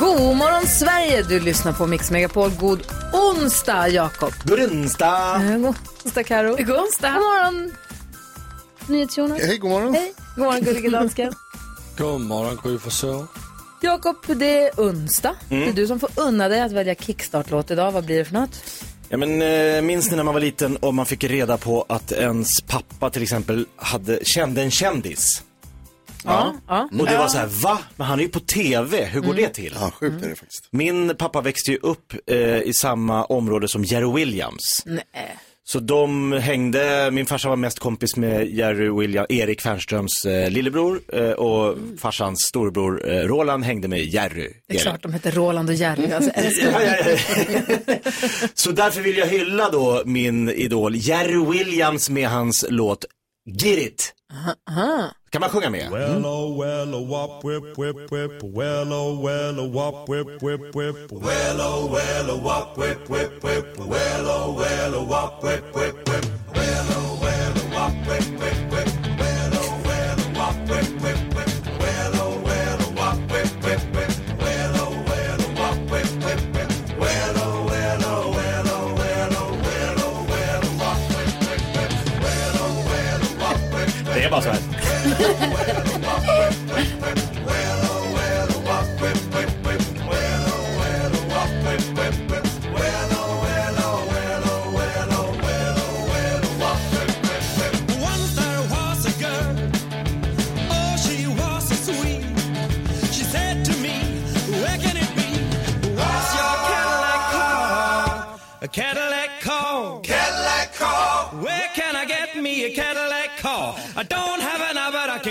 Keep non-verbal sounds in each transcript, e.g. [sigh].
God morgon Sverige! Du lyssnar på Mix Megapol. God onsdag Jakob. God onsdag! God onsdag Karo. God onsdag. God morgon NyhetsJonas. Hej, god morgon. Hej. God morgon gullige [laughs] dansken. God morgon Gry Forssell. Jakob, det är onsdag. Det är du som får unna dig att välja kickstart-låt idag. Vad blir det för något? Ja, men, eh, minns ni när man var liten och man fick reda på att ens pappa till exempel hade, kände en kändis? Ja. ja. Och det var så här, va? Men han är ju på TV, hur går det till? Ja, sjukt är det faktiskt. Min pappa växte ju upp eh, i samma område som Jerry Williams. Nej. Så de hängde, min farsa var mest kompis med Jerry Williams, Erik Fernströms eh, lillebror eh, och farsans storebror eh, Roland hängde med Jerry. Det är klart de heter Roland och Jerry. Alltså, älskar [laughs] Ja, ja, ja. Så därför vill jag hylla då min idol Jerry Williams med hans låt Get It. Kan man sjunga med? Well oh well oh wop whip whip whip. Well oh well oh wop whip whip whip. Well oh well oh wop whip whip whip. Well oh well oh wop whip whip whip. Well oh well oh wop whip whip bara så här. [laughs]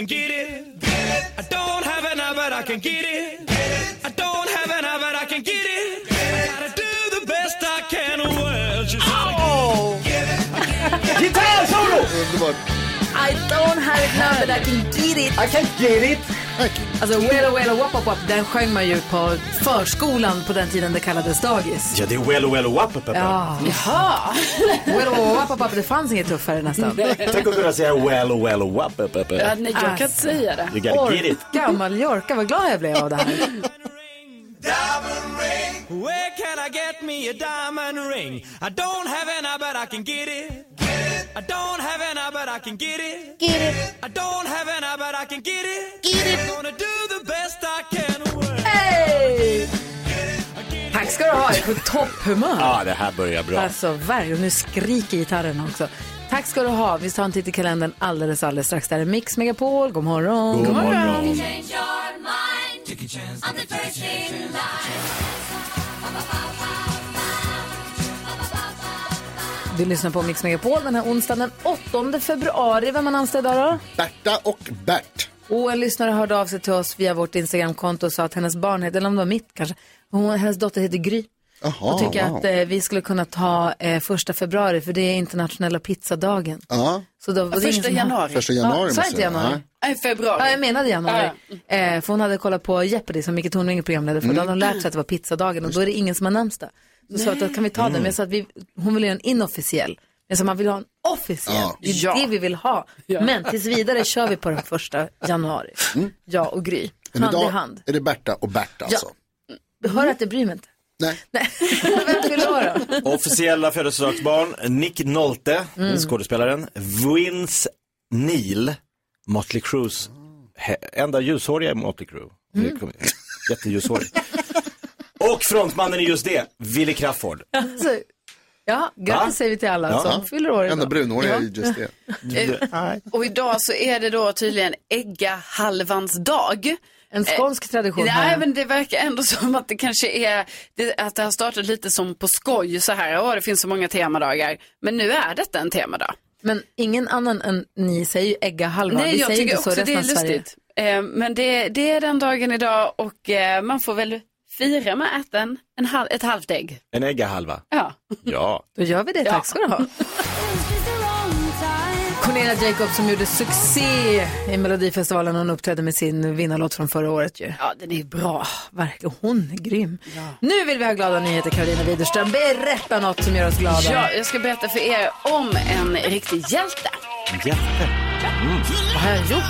can get it. Get it. I don't have an eye, but I can get it. Get it. I don't have an eye, but I can get it. I gotta do the best I can. Well, she said, Gitarrsolo! Underbart. I don't have it now but I can get it. I can get it! Alltså Well Well Wop Wop Wop, den sjöng man ju på förskolan på den tiden det kallades dagis. Ja, det är Well Well Wap Up Up. Ja. Jaha. Well Wop Wop Wop, det fanns inget tuffare nästan. Tänk att kunna säga Well Well Wap Up Up. Ja, nej, jag kan Alltså. inte säga det. You gotta get it. Gammal Jorka, vad glad jag blev av det här. Diamond ring. Where can I get me a diamond ring? I don't have an eye, but I can get it. I don't have an eye, but I can get it. Get it. I don't have an eye, but I can get it. Get it. I'm gonna do the best I can. Hej! Tack ska du ha, jag är på topphumör. Ja, det här börjar bra. Alltså verkligen, nu skriker gitarren också. Tack ska du ha. Vi tar en titt i kalendern alldeles, alldeles strax. Där är Mix Megapol. God morgon. God morgon. Vi lyssnar på Mix Megapol den här onsdagen den 8 februari. Vem namnsdag idag då? Berta och Bert. Och en lyssnare hörde av sig till oss via vårt Instagramkonto och sa att hennes barn heter, eller om det var mitt kanske, hon, hennes dotter heter Gry. Jaha, och tycker wow. att eh, vi skulle kunna ta eh, första februari för det är internationella pizzadagen. Ja, Så då, det Första januari. första januari Ja, sa måste inte jag- januari? Nej. Februari. Ja, jag menade januari. Eh, för hon hade kollat på Jeopardy som Micke Tornving är programledare för. Då hade hon lärt sig att det var pizzadagen och då är det ingen som har namnsdag. Så sa att då kan vi ta den. Men jag sa att vi, hon vill göra en inofficiell. Jag sa man vill ha en officiell. Ja. Det är Ja. det vi vill ha. Men tills vidare kör vi på den första januari. Jag och Gry. Hand i idag hand. är det Berta och Bert alltså. Hör att jag bryr mig inte. [laughs] Nej. Vem fyller år då? Officiella födelsedagsbarn, Nick Nolte, skådespelaren, Vince Neil, Motley Crues, he- enda ljushåriga i Motley Crue. Kommer- Jätteljushårig. Och frontmannen i just det, Willy Crafoord. Alltså, ja, Va? grattis säger vi till alla Ja. som fyller år Enda idag. brunhåriga är ju just det. [laughs] Och idag så är det då tydligen äggahalvans dag. En skånsk tradition Nej, här. men det verkar ändå [laughs] som att det kanske är, det, att det har startat lite som på skoj så här, åh det finns så många temadagar. Men nu är detta en temadag. Men ingen annan än ni säger ju ägga halva. Nej, vi jag säger tycker inte så också det är lustigt. Eh, men det, det är den dagen idag och eh, man får väl Fira med att äta en, en halv, ett halvt ägg. En äggahalva. Ja. Ja. Då gör vi det, tack ska du ha. [laughs] Cornelia Jacobs som gjorde succé i Melodifestivalen. Hon uppträdde med sin vinnarlåt från förra året ju. ja, den är bra. Verkligen, hon är grym. Nu vill vi ha glada nyheter, Karolina Widerström. Berätta något som gör oss glada. Ja, jag ska berätta för er om en riktig hjälte. Jätte. Vad har jag gjort?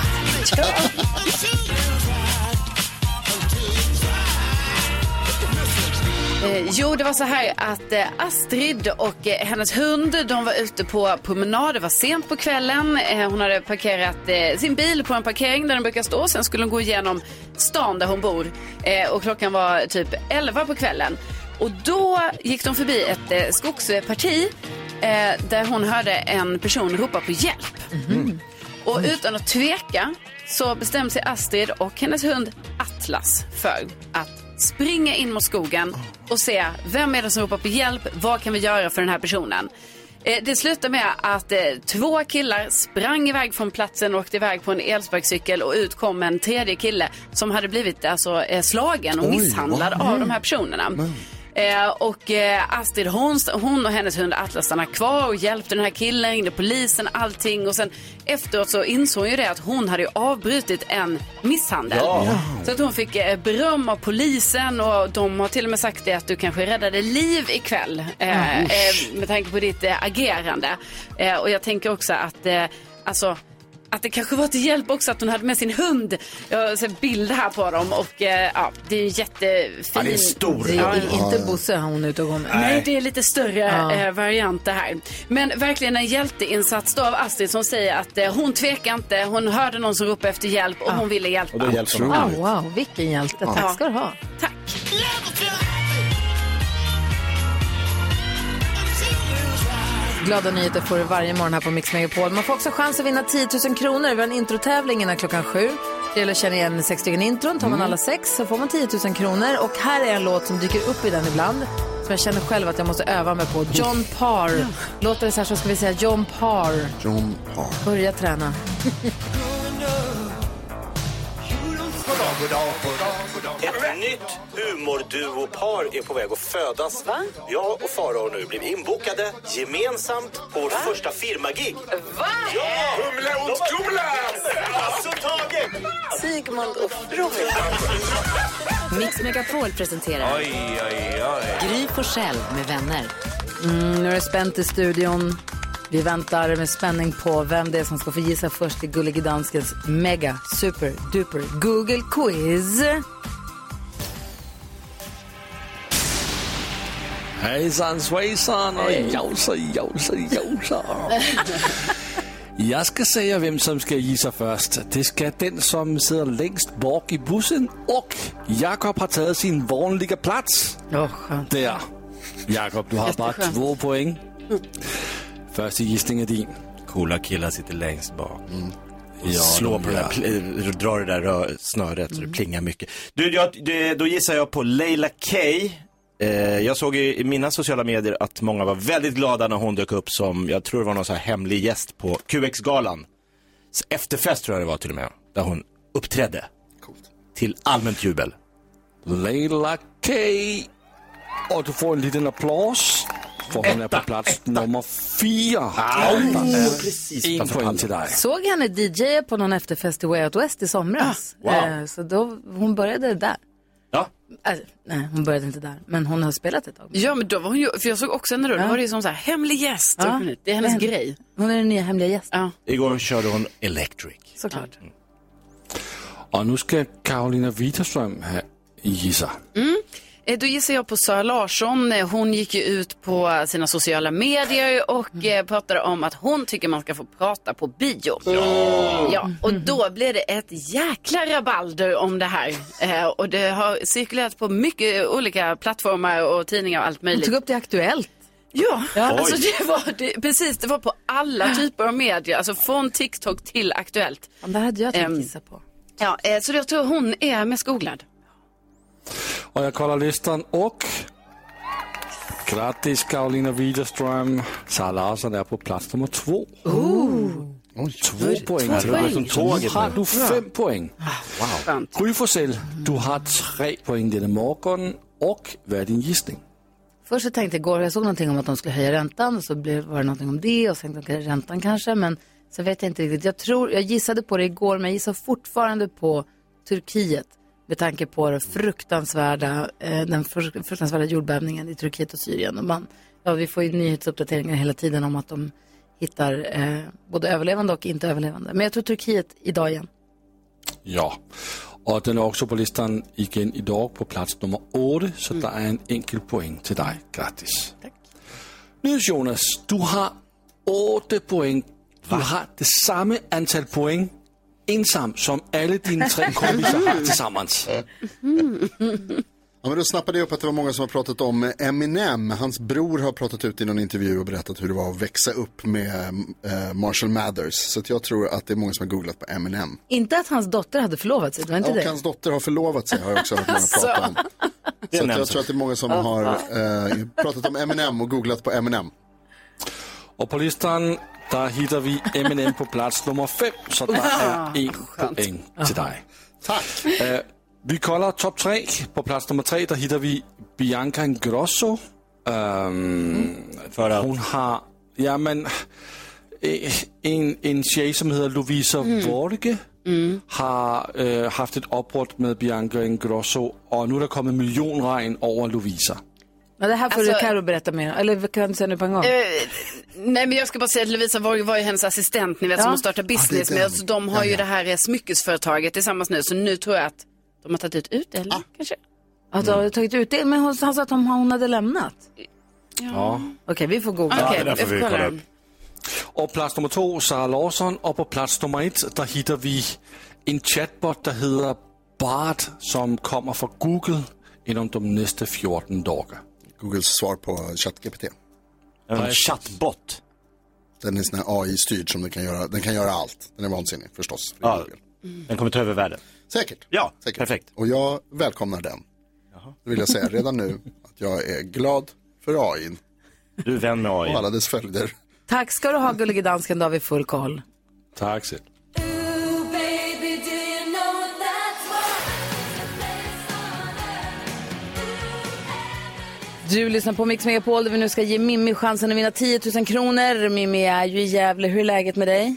Eh, jo, det var så här att eh, Astrid och eh, hennes hund, de var ute på promenad. Det var sent på kvällen. Eh, hon hade parkerat eh, sin bil på en parkering där den brukar stå. Sen skulle hon gå igenom stan där hon bor. Eh, och klockan var typ 11 på kvällen. Och då gick de förbi ett skogsparti där hon hörde en person ropa på hjälp. Och utan att tveka så bestämde sig Astrid och hennes hund Atlas för att springa in mot skogen och se vem är det som ropar på hjälp, vad kan vi göra för den här personen. Eh, Det slutade med att eh, två killar sprang iväg från platsen och åkte iväg på en elsparkcykel och ut kom en tredje kille som hade blivit alltså, eh, slagen och misshandlad av de här personerna. Eh, och eh, Astrid hon, hon och hennes hund Atlas stannade kvar och hjälpte den här killen, ringde polisen, allting. Och sen efteråt så insåg hon ju det att hon hade ju avbrutit en misshandel. Så att hon fick eh, beröm av polisen och de har till och med sagt det att du kanske räddade liv ikväll. Eh, med tanke på ditt agerande. Och jag tänker också att, alltså att det kanske var till hjälp också att hon hade med sin hund. Jag har sett bilder här på dem och eh, ja, det är en jättefin. Ja, det är stor. Det är Ja. inte Bosse hon är ute och går med. Nej, det är lite större Ja. eh, variant det här. Men verkligen en hjälteinsats då av Astrid som säger att eh, hon tvekar inte, hon hörde någon som ropade efter hjälp och hon ville hjälpa. Och då hjälper de. Oh, wow, vilken hjälte. Tack ska du ha. Tack. Glada nyheter får du varje morgon här på Mix Megapol. Man får också chans att vinna 10 000 kronor. Vi har en introtävling innan klockan sju. Det gäller att känna igen sex stycken intron. Tar man alla sex så får man 10 000 kronor. Och här är en låt som dyker upp i den ibland. Som jag känner själv att jag måste öva mig på. John Parr. Låter det så här så ska vi säga John Parr. John Parr. Börja träna. [laughs] Ett nytt humorduopar är på väg att födas. Va? Jag och Farao har nu blivit inbokade gemensamt på vårt första firmagig. Va? Ja! Humle och Skumla! Alltså Tage! Sigmund och Freud. Mix Megapol presenterar Gry Forssell med vänner. Mm, nu är det spänt i studion. Vi väntar med spänning på vem det är som ska få gissa först i Gullige Danskens mega super duper Google quiz. Hejsan svejsan och jausa, jausa, jausa. [laughs] Jag ska säga vem som ska gissa först. Det ska den som sitter längst bak i bussen och Jakob har tagit sin vanliga plats. Oh, skönt. Där. Jakob, du har bara två poäng. Första gissning är din. Coola killar sitter längst bak. Ja, Slå de på det där, dra det där snöret så det plingar mycket. Du, jag, det, då gissar jag på Leila K. Eh, jag såg i, i mina sociala medier att många var väldigt glada när hon dök upp som, jag tror det var någon så här hemlig gäst på QX-galan. Efterfest tror jag det var till och med, där hon uppträdde. Till allmänt jubel. Leila K. Och du får en liten applås. För hon är på plats nummer fyra. precis. En poäng till dig. Såg henne DJ på någon efterfest i Way Out West i somras. wow. Eh, så då, hon började där. Ja, Alltså, nej, hon började inte där. Men hon har spelat ett tag. Ja, men då var hon ju, för jag såg också henne då, då var det ju som så här, hemlig gäst. Ja. Det är hennes Men- grej. Hon är den nya hemliga gästen. Ja, igår körde hon Electric. Såklart. Och nu ska Karolina Widerström ha gissa. Eh, Då gissar jag på Sara Larsson. Eh, Hon gick ju ut på sina sociala medier och eh, pratade om att hon tycker man ska få prata på bio. Ja. ja och då blev det ett jäkla rabalder om det här. Eh, Och det har cirkulerat på mycket olika plattformar och tidningar och allt Hon möjligt. tog upp det aktuellt. Ja, alltså Oj. det var det, precis, det var på alla typer av medier, alltså från TikTok till Aktuellt. Ja, det hade jag tänkt Ehm. gissa på. Ja, eh, så jag tror hon är mest googlad. Och jag kollar listan och... Grattis Karolina Widerström. Sara Larsson är på plats nummer två. Två poäng var dig. som tåget Nu har du fem poäng. Skönt. Gry Forssell, du har tre poäng denna morgon. Och vad är din gissning? Först så tänkte jag igår, jag såg någonting om att de skulle höja räntan och så blev, var det någonting om det och sen tänkte jag räntan kanske, men så vet jag inte riktigt. Jag tror, jag gissade på det igår, men jag gissar fortfarande på Turkiet med tanke på det fruktansvärda, eh, den fru- fruktansvärda jordbävningen i Turkiet och Syrien. Och man, ja, vi får ju nyhetsuppdateringar hela tiden om att de hittar eh, både överlevande och inte överlevande. Men jag tror Turkiet idag igen. Ja, och den är också på listan igen idag på plats nummer 8, så det är en enkel poäng till dig. Grattis. Tack. Nu Jonas, du har 8 poäng. Du har det samma antal poäng ensam som alla dina tre kompisar har tillsammans. Ja, men då snappade jag upp att det var många som har pratat om Eminem. Hans bror har pratat ut i någon intervju och berättat hur det var att växa upp med eh, Marshall Mathers. Så att jag tror att det är många som har googlat på Eminem. Inte att hans dotter hade förlovat sig, det var inte Och det? hans dotter har förlovat sig har jag också hört många [laughs] prata om. Så jag tror att det är många som har eh, pratat om Eminem och googlat på Eminem. Och på listan där hittar vi Eminem på plats nummer 5, så det är en poäng till dig. Tack! Eh, vi kollar topp tre. På plats nummer tre där hittar vi Bianca Ingrosso. För att, Hon har, ja men, eh, en, en tjej som heter Lovisa Vorge har eh, haft ett uppbrott med Bianca Ingrosso och nu är det kommit miljonregn över Lovisa. Ja, det här får Alltså- du Karo berätta mer Eller kan du säga nu på en gång? Eh, nej men jag ska bara säga att Lovisa Borg var ju hennes assistent, ni vet Ja. som hon startade business den. med. Så de har ju Ja, ja. det här smyckesföretaget tillsammans nu. Så nu tror jag att de har tagit ut utdelning kanske. Att du har tagit ut det, men hon, han sa att hon, hon hade lämnat. Ja. Okej, vi får googla. Okej, det där får vi kolla upp. Och plats nummer två, Sara Larsson. Och på plats nummer ett, där hittar vi en chatbot, der heter Bart, som kommer från Google inom de nästa 14 dagar. Googles svar på ChatGPT. en chattbot. Den är sån här AI-styrd som den kan göra. Den kan göra allt. Den är vansinnig förstås. för Ja. Google. Den kommer ta över världen. Säkert. Ja, Säkert. perfekt. Och jag välkomnar den. Det vill jag säga redan nu att jag är glad för AI Du är vän med och AI. alla dess följder. Tack ska du ha, gullige dansken, då har vi full koll. Tack selv. Du lyssnar på Mix Megapol där vi nu ska ge Mimmi chansen att vinna 10 000 kronor. Mimmi är ju i Gävle. Hur är läget med dig?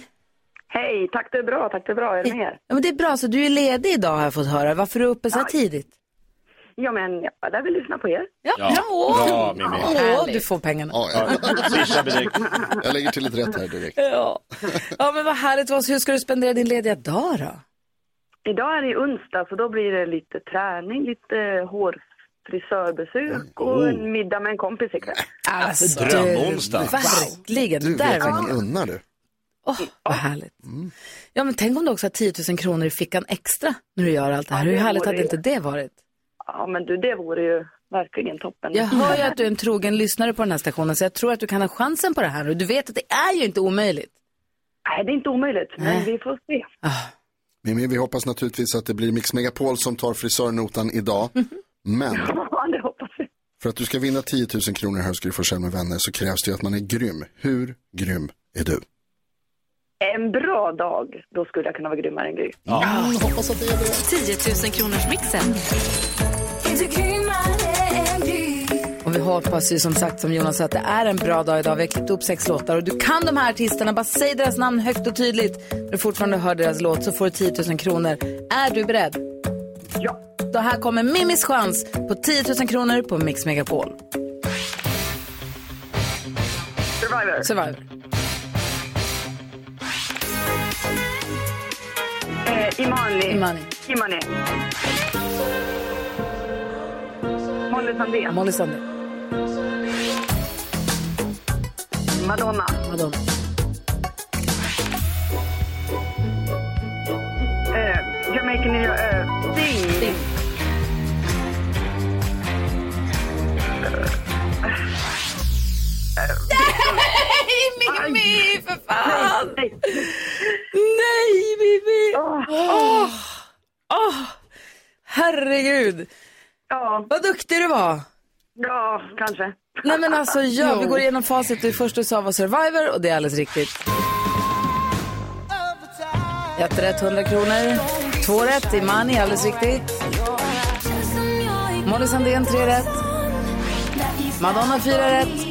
Hej, tack det är bra, tack det är bra. Är det med er? Ja, men det är bra, så du är ledig idag har jag fått höra. Varför är du uppe så här Ja. tidigt? Ja, men jag där vill lyssna på er. Ja, Ja, bra, Mimmi. Åh, du får pengarna. Ja, jag, jag lägger till lite rätt här direkt. Ja. ja, men vad härligt. Hur ska du spendera din lediga dag då? Idag är det onsdag, så då blir det lite träning, lite hårfrisörbesök och en middag med en kompis ikväll. Alltså, Drömonsdag. Verkligen. Du Där vad man unnar du. Åh, vad härligt. Ja, men tänk om du också har 10 000 kronor i fickan extra när du gör allt det här. Ja, Hur det härligt vore hade ju- inte det varit? Ja, men du, det vore ju verkligen toppen. Jag hör ju att du är en trogen lyssnare på den här stationen, så jag tror att du kan ha chansen på det här. Och du vet att det är ju inte omöjligt. Nej, det är inte omöjligt, men vi får se. Mimmi, vi hoppas naturligtvis att det blir Mix Megapol som tar frisörnotan idag. [laughs] Men Ja, det hoppas vi. för att du ska vinna 10 000 kronor här och ska du få känna med vänner så krävs det att man är grym. Hur grym är du? En bra dag, då skulle jag kunna vara grymmare än Gry. Mm, hoppas att det är det. 10 000 kronors mixen. Och vi hoppas ju som sagt, som Jonas sa, att det är en bra dag idag. Vi har klippt upp sex låtar och du kan de här artisterna. Bara säg deras namn högt och tydligt. När du fortfarande hör deras låt så får du 10 000 kronor. Är du beredd? Ja. Då här kommer Mimis chans på 10 000 kronor på Mix Megapol. Survivor. Survivor. Eh, Imani. Imani. Imani. Molly Sandén. Molly Sandén. Madonna. Madonna. Eh, Jamaican. Eh, Sting. Sting. Nej, Mimmi, för fan! Nej. Nej, Mimmi! Åh. Åh, herregud. Ja, Vad duktig du var. ja, kanske. Nej men alltså, ja, vi går igenom facit. Det första du sa var Survivor och det är alldeles riktigt. Ett rätt, 100 kronor. Två rätt. Imani, alldeles riktigt. Molly Sandén, tre rätt. Madonna, fyra rätt.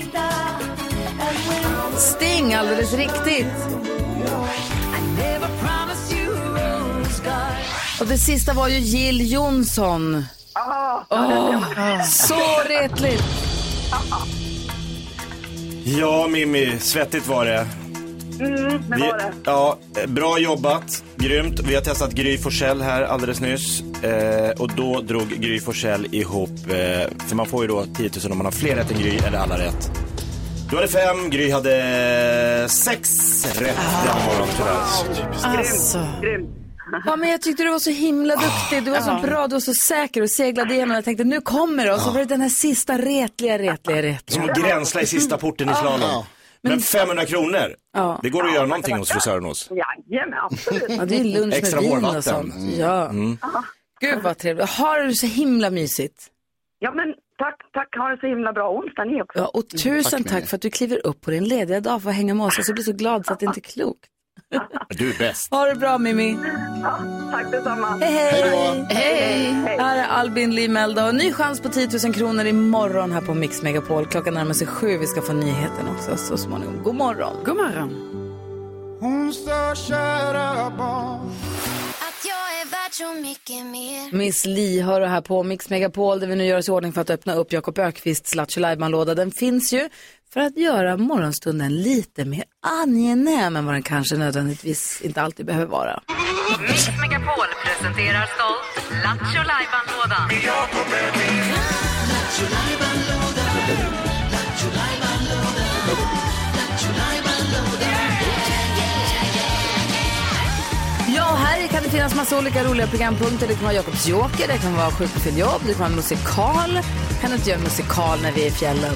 Sting, alldeles riktigt. Och det sista var ju Jill Johnson. Åh, så retligt. Ja, Mimmi, svettigt var det. Mm, det var det. ja, bra jobbat, grymt. Vi har testat Gry Forssell här alldeles nyss. Eh, och då drog Gry Forssell ihop, eh, för man får ju då 10 000 om man har fler rätt än Gry eller alla rätt. Du hade fem, Gry hade sex rätt denna morgon tyvärr. Alltså. Ja, men jag tyckte du var så himla duktig. Du var så bra, du var så säker och seglade igenom. Jag tänkte nu kommer det. Och så var det den här sista retliga, retliga, retliga. Som att gränsla i sista porten i slalom. Men 500 kronor, Ja. det går att göra någonting hos frisören hos. Jajamän, absolut. Ja, det är lunch med Extra vin och sånt. Mm. Ja. Mm. Gud vad trevligt. Har du så himla mysigt? Ja, men tack, tack. Ha en så himla bra onsdag ni också. Ja, och tusen tack, för att du kliver upp på din lediga dag för att hänga med oss. Jag blir så glad så att det inte är klokt. Du är bäst. Ha det bra Mimmi. Ja, tack detsamma. Hej, hej. Hej. Hej. Här är Albin Limelda och ny chans på 10 000 kronor imorgon här på Mix Megapol. Klockan närmar sig sju. Vi ska få nyheten också så småningom. God morgon. God morgon. Hon sa kära barn Miss Li hör här på Mix Megapol där vi nu gör oss i ordning för att öppna upp Jakob Ökvists Lattjo Lajban-låda. Den finns ju för att göra morgonstunden lite mer angenäm än vad den kanske nödvändigtvis inte alltid behöver vara. Mix Megapol presenterar stolt Lattjo Lajban-lådan. Ja, här kan det finnas massa olika roliga programpunkter. Det kan vara Jakobs Joker, det kan vara Sjuk på jobb, det kan vara musikal. Kan du inte göra musikal när vi är i fjällen?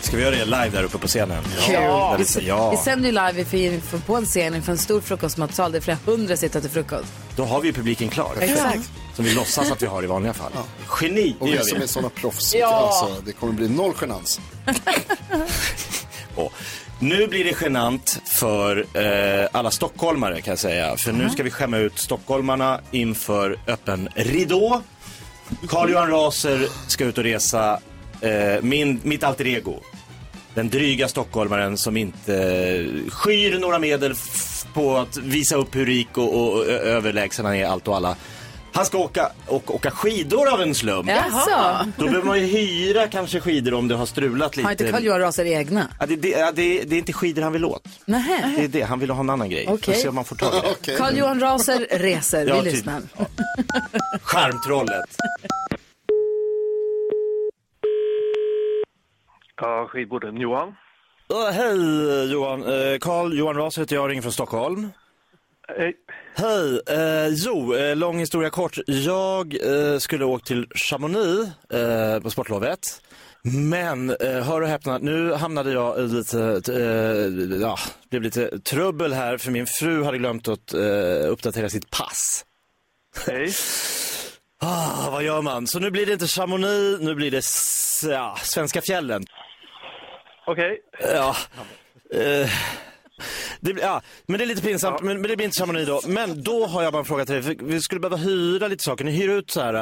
Ska vi göra det live där uppe på scenen? Kul. Där Vi, ja. vi sänder ju live för, för, på en scen inför en stor frukostmatsal. Det är flera hundra sitter till frukost. Då har vi ju publiken klar. Exakt. Som vi låtsas att vi har i vanliga fall. Geni, Och det vi som är sådana proffs, Ja. alltså, det kommer bli noll genans. [laughs] [laughs] Och nu blir det genant för eh, alla stockholmare kan jag säga. För nu ska vi skämma ut stockholmarna inför öppen ridå. Carl-Johan Raser ska ut och resa eh, min, mitt alter ego. Den dryga stockholmaren som inte eh, skyr några medel på att visa upp hur rik och, och, och överlägsen han är allt och alla. Han ska åka, och, åka skidor av en slump. Jaså? Då behöver man ju hyra kanske skidor om det har strulat lite. Har inte Carl-Johan Raser egna? Ja, det, det, ja, det, det är inte skidor han vill åt. Nähä. Det är det, han vill ha en annan grej. Okej. Får se om man får tag i det. [laughs] Okej. Carl-Johan Raser reser. Ja, vi typ. lyssnar. [laughs] [laughs] Charmtrollet. Ja, skidborden. Johan? Uh, hej Johan, Carl Johan Ras heter jag, ringer från Stockholm. Hej. Hej, uh, jo, uh, lång historia kort. Jag uh, skulle åka till Chamonix uh, på sportlovet. Men, uh, hör och häpna, nu hamnade jag i lite, uh, ja, det blev lite trubbel här för min fru hade glömt att uh, uppdatera sitt pass. Hej. [laughs] Ah, vad gör man? Så nu blir det inte Chamonix, nu blir det ja, svenska fjällen. Okej. Ja. Eh, det, ja, men det är lite pinsamt, men, men det blir inte Chamonix då. Men då har jag bara en fråga till dig. Vi skulle behöva hyra lite saker. Ni hyr ut så här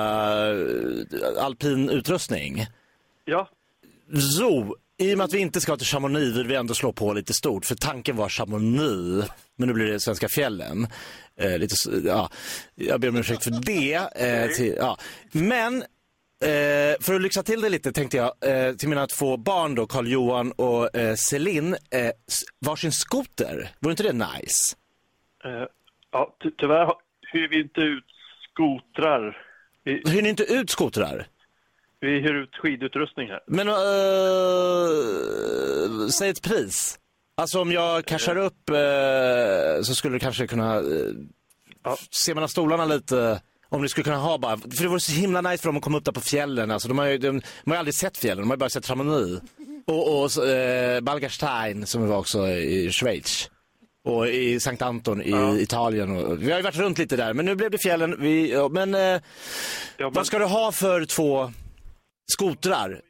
uh, alpin utrustning. Ja. Så, i och med att vi inte ska till Chamonix vill vi ändå slå på lite stort. För tanken var Chamonix, men nu blir det svenska fjällen. Eh, lite, ja, jag ber om ursäkt för det. Eh, till, ja. Men Eh, för att lyxa till det lite tänkte jag eh, till mina två barn då, Carl Johan och eh, Celine, eh, varsin skoter. Vore inte det nice? Eh, ja, ty tyvärr hyr vi inte ut skotrar. Vi, Hyr ni inte ut skotrar? vi hyr ut skidutrustning här. Men eh, säg ett pris. Alltså om jag cashar upp eh, så skulle du kanske kunna eh, se mellan stolarna lite. Om ni skulle kunna ha bara, för det vore så himla nice för dem att komma upp där på fjällen. Alltså, de, har ju, de, de har ju aldrig sett fjällen, de har ju bara sett Chamonix. Och, och eh, Balgarstein som var också i Schweiz. Och i Sankt Anton i Italien. Och, vi har ju varit runt lite där, men nu blev det fjällen. Vi, ja, men, eh, vad ska du ha för två skotrar?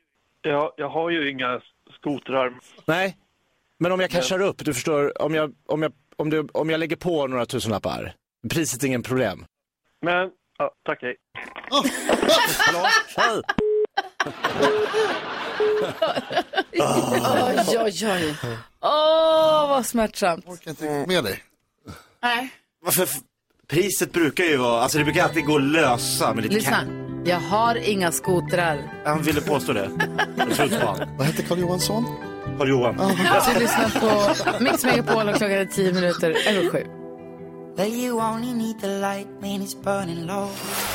Ja, jag har ju inga skotrar. Nej, men om jag cashar upp, du förstår, om jag, om jag, om du, om jag lägger på några tusenlappar, priset är ingen problem. Men, ja, tack hej. Hallå? Oj, oj, oj. Åh, vad smärtsamt. Jag kan inte riktigt med dig. Nej. Varför? Priset brukar ju vara, alltså det brukar alltid gå att lösa med lite Lyssna, jag har inga skotrar. Han ville påstå det. Jag tror inte på han. Vad hette Carl Johansson? Karl Johan. Du lyssnar på Mix Megapol och klockan är tio minuter över sju. Well, you only need the light when it's burning low.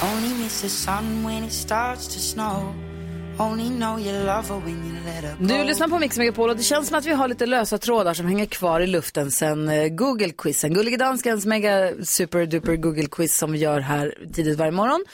Only miss the sun when it starts to snow. Only know you love her when you let her go. Du lyssnar på Mix Megapol och det känns som att vi har lite lösa trådar som hänger kvar i luften sen eh, Google-quizen. Gullige Danskens mega super duper Google-quiz som vi gör här tidigt varje morgon.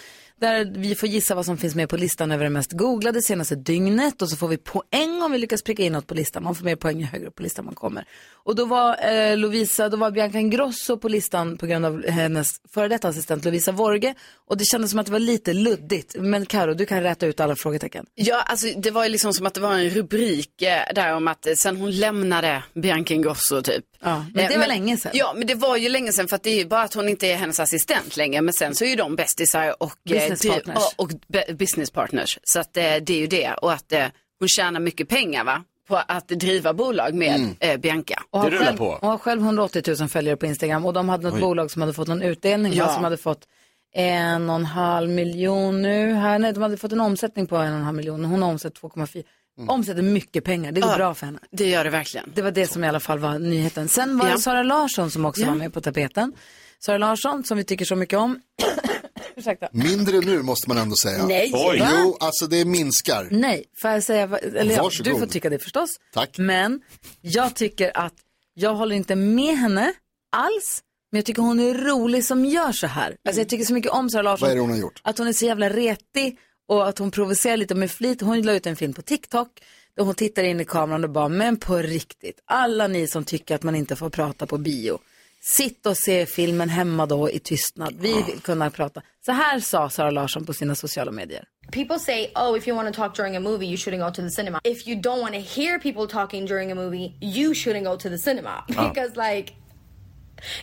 Där vi får gissa vad som finns med på listan över det mest googlade senaste dygnet och så får vi poäng om vi lyckas pricka in något på listan. Man får mer poäng ju högre upp på listan man kommer. Och då var eh, Lovisa, då var Bianca Ingrosso på listan på grund av hennes före detta assistent Lovisa Vorge. Och det kändes som att det var lite luddigt. Men Karo, du kan rätta ut alla frågetecken. Ja, alltså det var ju liksom som att det var en rubrik eh, där om att eh, sen hon lämnade Bianca Ingrosso typ. Ja, men det Eh, var länge sedan. Ja, men det var ju länge sedan för att det är ju bara att hon inte är hennes assistent längre. Men sen så är ju de bästisar och, eh, Business det- partners. ja, och be- business partners. Så att eh, det är ju det. Och att eh, hon tjänar mycket pengar va? På att driva bolag med Mm. eh, Bianca. Och har själv, Och har själv 180 000 följare på Instagram och de hade något Oj. bolag som hade fått någon utdelning Ja. som hade fått en och en halv miljon nu här. Nej, de hade fått en omsättning på en och en halv miljon. Hon har omsatt 2,4. Omsätter mycket pengar, det går Ja, bra för henne. Det gör det verkligen. Det var det som i alla fall var nyheten. Sen var Ja. det Sara Larsson som också Ja. var med på tapeten. Sara Larsson som vi tycker så mycket om. [coughs] Ursäkta. Mindre nu måste man ändå säga. Nej. Oj. Jo, alltså det minskar. Nej, får jag säga, eller ja, du får tycka det förstås. Tack. Men jag tycker att, jag håller inte med henne alls, men jag tycker hon är rolig som gör så här. Alltså jag tycker så mycket om Sara Larsson. Vad är det hon har gjort? Att hon är så jävla retig och att hon provocerar lite med flit. Hon la ut en film på TikTok där hon tittar in i kameran och bara, men på riktigt, alla ni som tycker att man inte får prata på bio, sitt och se filmen hemma då i tystnad. Vi vill kunna prata. Så här sa Sara Larsson på sina sociala medier. People say, oh, if you want to talk during a movie, you shouldn't go to the cinema. If you don't want to hear people talking during a movie, you shouldn't go to the cinema. Oh. [laughs] Because, like,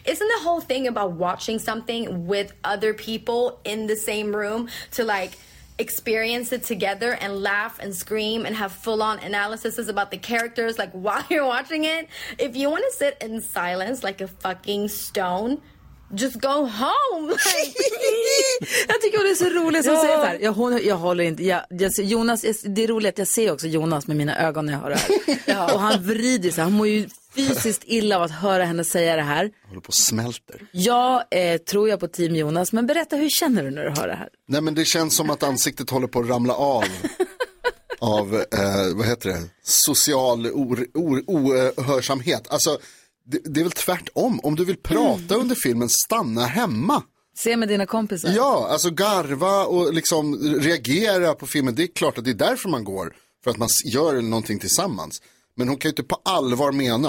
isn't the whole thing about watching something with other people in the same room to, like, experience it together and laugh and scream and have full on analyses about the characters, like, [laughs] while you're watching it? If you want to sit in silence like a fucking stone, just go home. [laughs] Like, Jag tycker hon är så rolig som Ja. säger så här. Jag, hon, jag håller inte, jag, jag, Jonas, det är roligt att jag ser också Jonas med mina ögon när jag hör det här. [laughs] Och han vrider sig, han mår ju fysiskt illa av att höra henne säga det här. Håller på och smälter. Jag eh, tror jag på team Jonas, men berätta hur känner du när du hör det här? Nej men det känns som att ansiktet håller på att ramla av. [laughs] av, eh, vad heter det, social or- or- ohörsamhet. Alltså, det, det är väl tvärtom. Om du vill prata under filmen, stanna hemma. Se med dina kompisar. Ja, alltså garva och liksom reagera på filmen. Det är klart att det är därför man går. För att man gör någonting tillsammans. Men hon kan ju inte på allvar mena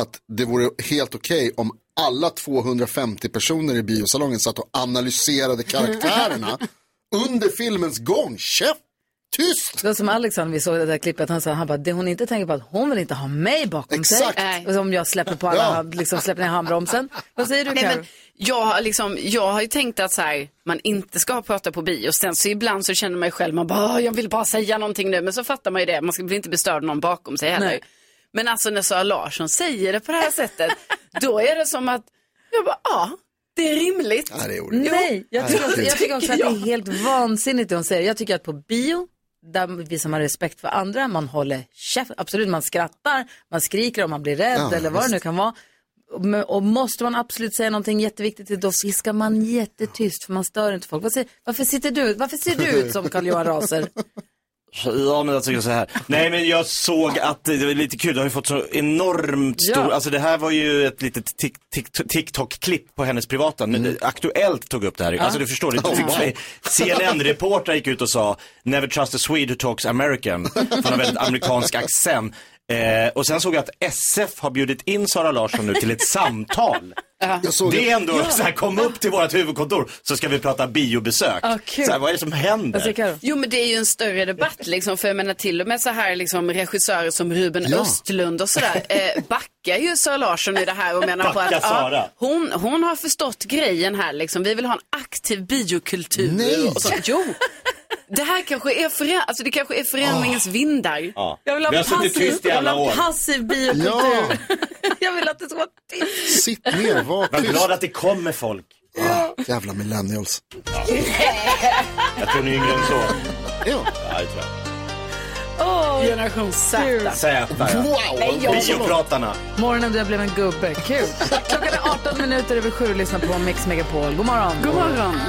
att det vore helt okej om alla 250 personer i biosalongen satt och analyserade karaktärerna [laughs] under filmens gång. Käft! Tyst! Det var som Alexander, vi såg det där klippet, han sa, han bara, det hon inte tänker på att hon vill inte ha mig bakom Exakt. sig. Och Om jag släpper på alla, Ja. liksom släpper ner handbromsen. Vad säger du men jag, har liksom, jag har ju tänkt att så här, man inte ska prata på bio. Sen så ibland så känner man ju själv, man bara, "Åh, jag vill bara säga någonting nu. Men så fattar man ju det, man ska bli inte bestörd av någon bakom sig heller. Nej. Men alltså när Sara Larsson säger det på det här sättet, [laughs] då är det som att, jag bara, ja, det är rimligt. Ja, det är Nej, jag tycker, också, jag tycker också att det är helt vansinnigt det hon säger. Jag tycker att på bio, där visar man respekt för andra, man håller käft, absolut man skrattar, man skriker om man blir rädd Ja, eller vad det visst. nu kan vara. Men- Och måste man absolut säga någonting jätteviktigt, då fiskar man jättetyst för man stör inte folk. Varför sitter du, varför ser du ut som Carl-Johan Raser? [laughs] Ja men jag tycker så här. Nej men jag såg att det var lite kul, det har ju fått så enormt stor, Ja. alltså det här var ju ett litet tik- tik- TikTok-klipp på hennes privata, Mm. Aktuellt tog upp det här. Alltså du förstår, det, CNN-reporter gick ut och sa Never trust a Swede who talks American, [laughs] från en väldigt amerikansk accent. Eh, och sen såg jag att SF har bjudit in Sara Larsson nu till ett [laughs] samtal. Det är ändå Ja. så här, kom upp till vårt huvudkontor så ska vi prata biobesök. Ja, kul. så här, vad är det som händer? Jo men det är ju en större debatt liksom, för jag menar till och med så här liksom regissörer som Ruben Ja. Östlund och sådär [laughs] eh, backar ju Sara Larsson i det här och menar på Backa att Sara. ja, hon, hon har förstått grejen här liksom. Vi vill ha en aktiv biokultur Nej. och så. Jo, [laughs] det här kanske är, förä- alltså, det kanske är förändringens vindar. Ja. Jag vill ha Vi har suttit passiv, tyst i jag vill alla ha år. passiv biokultur. [laughs] jag vill att det ska vara tyst. Sitt ner, var Var tyst. glad att det kommer folk. Jävla millennials. Jag tror ni är yngre än så. Ja. Ja, det tror jag. Åh, Generation Z. Z, ja. Jag- Biopratarna. Morgonen jag blev en gubbe. Kul. [laughs] Klockan är 18 minuter över sju. Lyssna på Mix Megapol. God morgon. God morgon.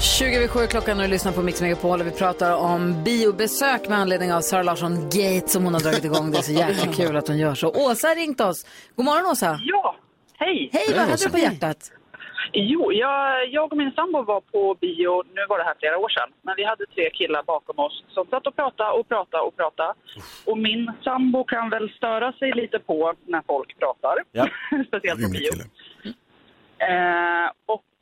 20 över sju klockan och du lyssnar på Mix Megapol och vi pratar om biobesök med anledning av Sara Larsson Gate som hon har dragit igång. Det är så jäkla kul att hon gör så. Åsa har ringt oss. God morgon Åsa. Ja, hej. Hej, vad hade du på hjärtat? Jo, jag, jag och min sambo var på bio, nu var det här flera år sedan, men vi hade tre killar bakom oss som satt och pratade och pratade och pratade. Och min sambo kan väl störa sig lite på när folk pratar, Ja. [laughs] speciellt på bio. Eh,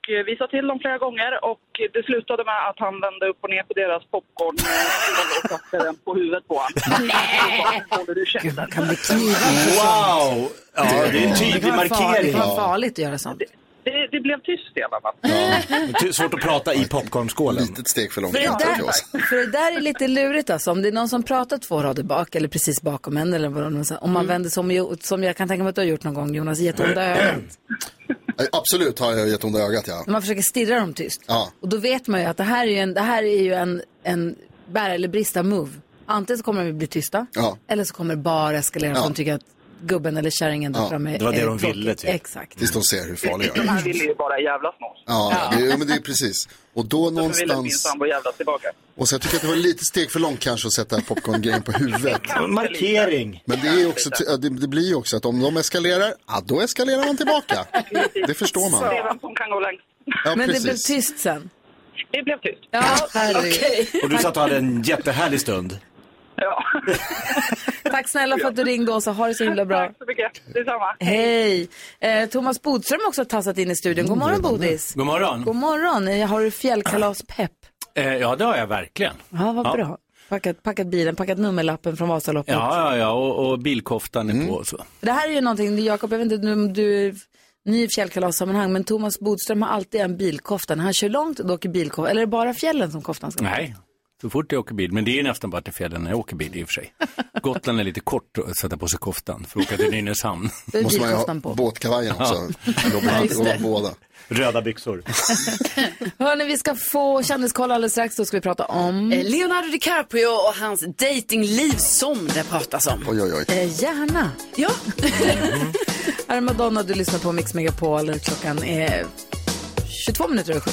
vi sa till dem flera gånger och det slutade med att han vände upp och ner på deras popcorn eh, och satte den på huvudet på honom. [laughs] Kan bli kniven. Wow! Ja, det är en tydlig markering. det kan vara farligt att göra sånt. Det, det blev tyst i alla fall. Det är svårt att prata i popcornskålen. Litet steg för långt. För det, där, för det där är lite lurigt alltså. Om det är någon som pratar två rader bak eller precis bakom en eller vad säger. Om man vänder sig om, och- som jag kan tänka mig att du har gjort någon gång Jonas, gett onda ögat. Absolut har jag gett onda ögat, ja. När man försöker stirra dem tyst. Ja. Och då vet man ju att det här är ju en, det här är ju en, en bära eller brista move. Antingen så kommer de bli tysta Ja. eller så kommer det bara eskalera Ja. så de tycker att gubben eller kärringen där Ja, framme det var det är de ville, typ. Exakt. Tills de ser hur farliga De jag här är. ville ju bara jävlas med oss. Ja, det, ja, men det är precis. Och då Så ville min någonstans... sambo jävlas tillbaka. Och så jag tycker att det var lite steg för långt kanske att sätta popcorn-grejen på huvudet. [laughs] Markering. Men det, är också, det, det blir ju också att om de eskalerar, ja då eskalerar man tillbaka. Det förstår man. Se vem som kan gå längst. Ja, Men det blev tyst sen. Det blev tyst. Ja, herregud. Och du satt och hade en jättehärlig stund. Ja. [laughs] Tack snälla för att du ringde oss och ha det så himla bra. Tack så mycket. Detsamma. Hej! Eh, Thomas Bodström har också tassat in i studion. God morgon Bodis. God morgon. God morgon. Eh, Har du fjällkalaspepp? Eh, ja, det har jag verkligen. Ja, vad bra. Packat, packat bilen, packat nummerlappen från Vasaloppet. Ja, ja, ja, och, och bilkoftan är på och så. Det här är ju någonting, Jakob, jag vet inte om du är ny i fjällkalassammanhang, men Thomas Bodström har alltid en bilkofta. När han kör långt då åker bilkofta, eller är det bara fjällen som koftan ska Nej, så fort jag åker bil. Men det är nästan bara till fjällen när jag åker bil i och för sig. Gotland är lite kort att sätta på sig koftan för att åka till Nynäshamn. [laughs] Måste man ju ha på. båtkavajen också. Ja, båda. Röda byxor. [laughs] Hörni, vi ska få kändiskoll alldeles strax, då ska vi prata om... Eh, Leonardo DiCaprio och hans datingliv som det pratas om. Oj, oj, oj. Eh, gärna. Ja. [laughs] Här är Madonna, du lyssnar på Mix Megapol. Klockan är 22 minuter över sju.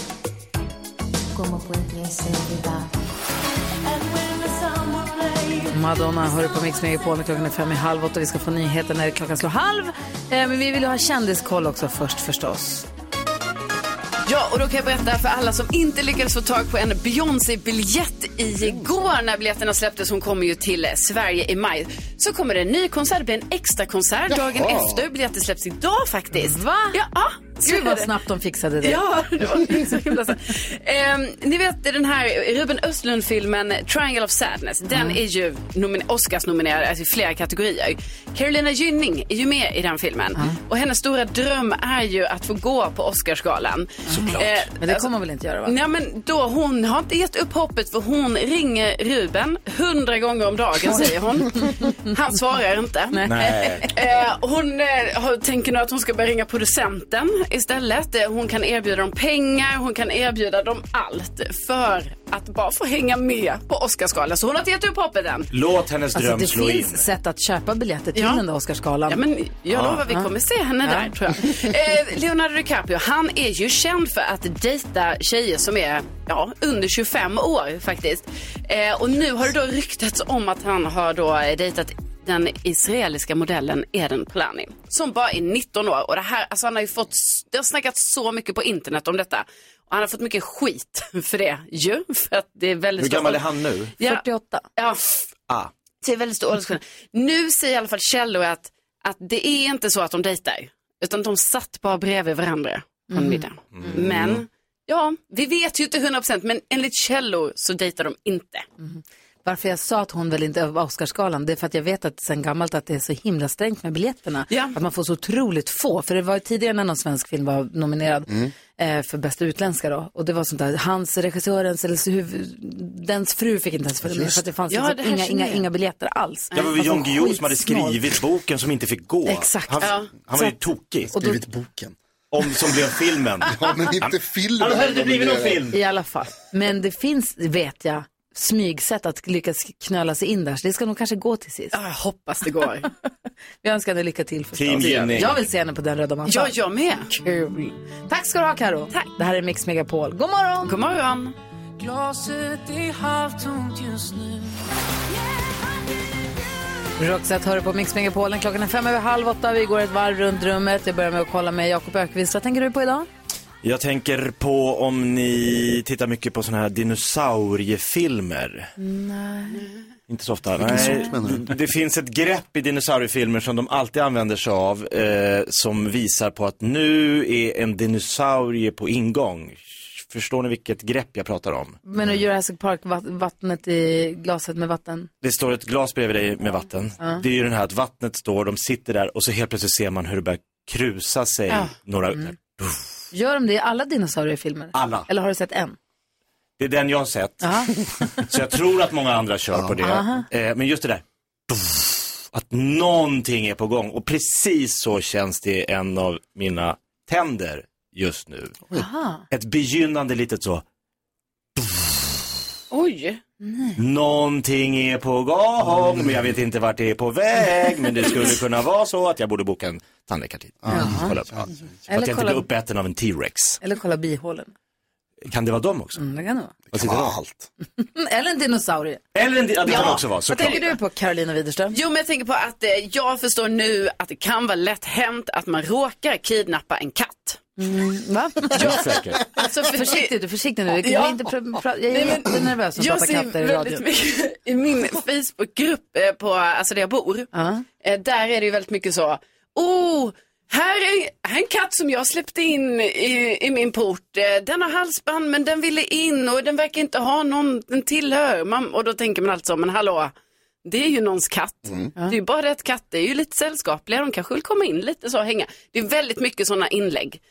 Madonna hör på Mix Megapol när klockan är fem i halv åtta. Vi ska få nyheter när klockan slår halv. Eh, men vi vill ha kändiskoll också först förstås. Ja, och då kan jag berätta för alla som inte lyckades få tag på en Beyoncé-biljett igår när biljetterna släpptes, hon kommer ju till Sverige i maj, så kommer det en ny konsert, det blir en extra konsert dagen efter. Biljetter släpps idag faktiskt. Va? Ja, Gud är vad snabbt de fixade det. Ja, det var så himla snabbt. Ehm, Ni vet den här Ruben Östlund-filmen Triangle of Sadness. Den Mm. är ju nomin- Oscars-nominerad alltså i flera kategorier. Carolina Gynning är ju med i den filmen. Och hennes stora dröm är ju att få gå på Oscarsgalan. Såklart. Eh, Men det kommer hon väl inte göra va? Nej men då, hon har inte gett upp hoppet för hon ringer Ruben hundra gånger om dagen säger hon. Han svarar inte. Nej. Eh, hon eh, har- tänker nu att hon ska börja ringa producenten istället. Eh, hon kan erbjuda dem pengar, hon kan erbjuda dem allt för att bara få hänga med på Oscarsgalan. Så hon har inte gett upp hoppet än. Låt hennes Alltså, dröm det slå in. finns sätt att köpa biljetter till Ja. den där Oscarsgalan. Ja, men jag Ja. lovar, vi Ja. kommer se henne Ja. där tror jag. Eh, Leonardo DiCaprio, han är ju känd för att dejta tjejer som är ja, under 25 år faktiskt. Eh, och nu har det då ryktats om att han har då eh, dejtat den israeliska modellen Eden Polani som bara är 19 år. Och det här, alltså han har ju fått, det har snackats så mycket på internet om detta. Och han har fått mycket skit [laughs] för det ju. För att det är väldigt Hur gammal är han nu? Ja. 48. Ja, Ah. det är väldigt stor åldersskillnad. Nu säger i alla fall källor att, att det är inte så att de dejtar. Utan de satt bara bredvid varandra på en Mm. middag. Men, ja, vi vet ju inte 100% men enligt källor så dejtar de inte. Varför jag sa att hon väl inte var Oscarsgalan, det är för att jag vet att sen gammalt att det är så himla strängt med biljetterna. Att man får så otroligt få. För det var ju tidigare när någon svensk film var nominerad eh, för bästa utländska då. Och det var sånt där, hans, regissörens eller så huvud, dens fru fick inte ens följa med. För att det fanns Ja, liksom det inga, inga, jag. inga biljetter alls. Det var väl Alltså, Jan Guillou som hade skrivit boken som inte fick gå. Exakt. Han, Ja. han Så var ju tokig. och då- Skrivit boken. Om som blev filmen. [laughs] Ja, men inte filmen. Han hade inte blivit någon film. I alla fall. Men det finns, vet jag, smygsätt att lyckas knöla sig in där. Så det ska nog kanske gå till sist. Jag hoppas det går. [laughs] Vi önskar henne lycka till förstås. Jag vill se henne på den röda mattan. Ja, jag med. Kul. Tack ska du ha Karo. Tack. Det här är Mix Megapol. God morgon. God morgon. Glaset är halvtomt just nu Roxette hör du på Mix Megapolen. Klockan är fem över halv åtta. Vi går ett varv runt rummet. Jag börjar med att kolla med Jakob Ökvist. Vad tänker du på idag? Jag tänker på om ni tittar mycket på sådana här dinosauriefilmer. Nej. Inte så ofta. Nej, sort menar du? det finns ett grepp i dinosauriefilmer som de alltid använder sig av. Eh, som visar på att nu är en dinosaurie på ingång. Förstår ni vilket grepp jag pratar om? Men nu Jurassic Park, vatt- vattnet i glaset med vatten. Det står ett glas bredvid dig med vatten. Ja. Det är ju den här att vattnet står, de sitter där och så helt plötsligt ser man hur det börjar krusa sig. Ja. Några... Mm. Gör de det i alla dinosauriefilmer? Alla. Eller har du sett en? Det är den jag har sett. Så jag tror att många andra kör på det. Eh, men just det där, att någonting är på gång. Och precis så känns det i en av mina tänder just nu. Aha. Ett begynnande litet så, Oj. någonting är på gång, men jag vet inte vart det är på väg. Men det skulle kunna vara så att jag borde boka en tandläkartid. Kolla upp. Ja. Så Eller att jag inte kolla- blir uppäten av en T-rex. Eller kolla bihålen. Kan det vara dem också? Mm, det kan det vara. Vad sitter de? [laughs] Eller en dinosaurie. Eller en, ja, det kan Ja. också vara, Vad såklart. tänker du på Carolina Widerström? Jo, men jag tänker på att eh, jag förstår nu att det kan vara lätt hänt att man råkar kidnappa en katt. Mm, va? Alltså, för försiktigt, du är försiktig nu. Jag, Ja. är inte pr- pra- jag är Nej, men jättenervös som ser katter i mycket i min Facebookgrupp eh, på, alltså där jag bor. Eh, Där är det ju väldigt mycket så, oh, här är, här är en katt som jag släppte in i, i min port. Eh, Den har halsband men den ville in och den verkar inte ha någon den tillhör. Man, och då tänker man alltså, men hallå, det är ju någons katt. Det är ju bara det att katter är ju lite sällskapliga, de kanske vill komma in lite så och hänga. Det är väldigt mycket sådana inlägg.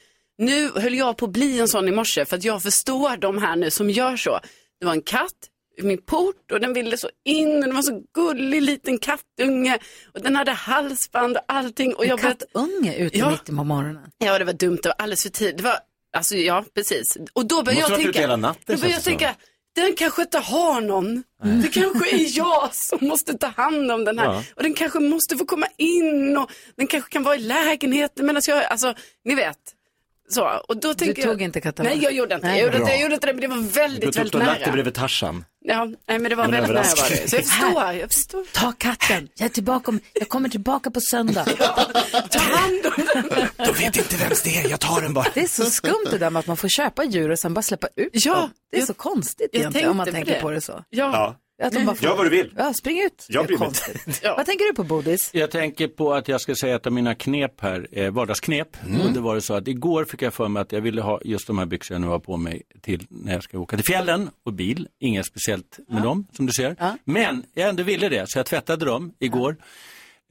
Nu höll jag på att bli en sån i morse för att jag förstår de här nu som gör så. Det var en katt i min port och den ville så in och den var så gullig liten kattunge och den hade halsband och allting. Och En jag kattunge ute Ja. mitt på morgonen. Ja, det var dumt. Det var alldeles för tidigt. Det var, alltså, ja, precis. Och då började jag tänka, hela natten, då började jag tänka, den kanske inte har någon. Det kanske är jag som måste ta hand om den här. Ja. Och den kanske måste få komma in och den kanske kan vara i lägenheten medan jag, alltså, ni vet. Så, och då tänker tog jag, inte katten, Nej, jag gjorde inte, Nej, jag gjorde inte, jag gjorde inte det, men det var väldigt, Du tog väldigt och lagt dig nära. bredvid Tarzan. Ja, nej, men det var En väldigt nära var överraskning. det. Så jag förstår, jag förstår. Ta katten, jag, är tillbaka om, jag kommer tillbaka på söndag. [laughs] Ta hand om den. De vet inte vems det är, jag tar den bara. Det är så skumt det där med att man får köpa djur och sen bara släppa ut Ja. Det är jag- så konstigt egentligen om man tänker det. på det så. Ja. Att de bara får... Gör vad du vill. Ja, spring ut. Jag är bryr mig konstigt. Vad tänker du på Bodis? Jag tänker på att jag ska säga ett av mina knep här, eh, vardagsknep. Mm. Och det var det så att igår fick jag för mig att jag ville ha just de här byxorna jag nu har på mig till när jag ska åka till fjällen och bil. Inget speciellt med dem som du ser. Men jag ändå ville det så jag tvättade dem igår.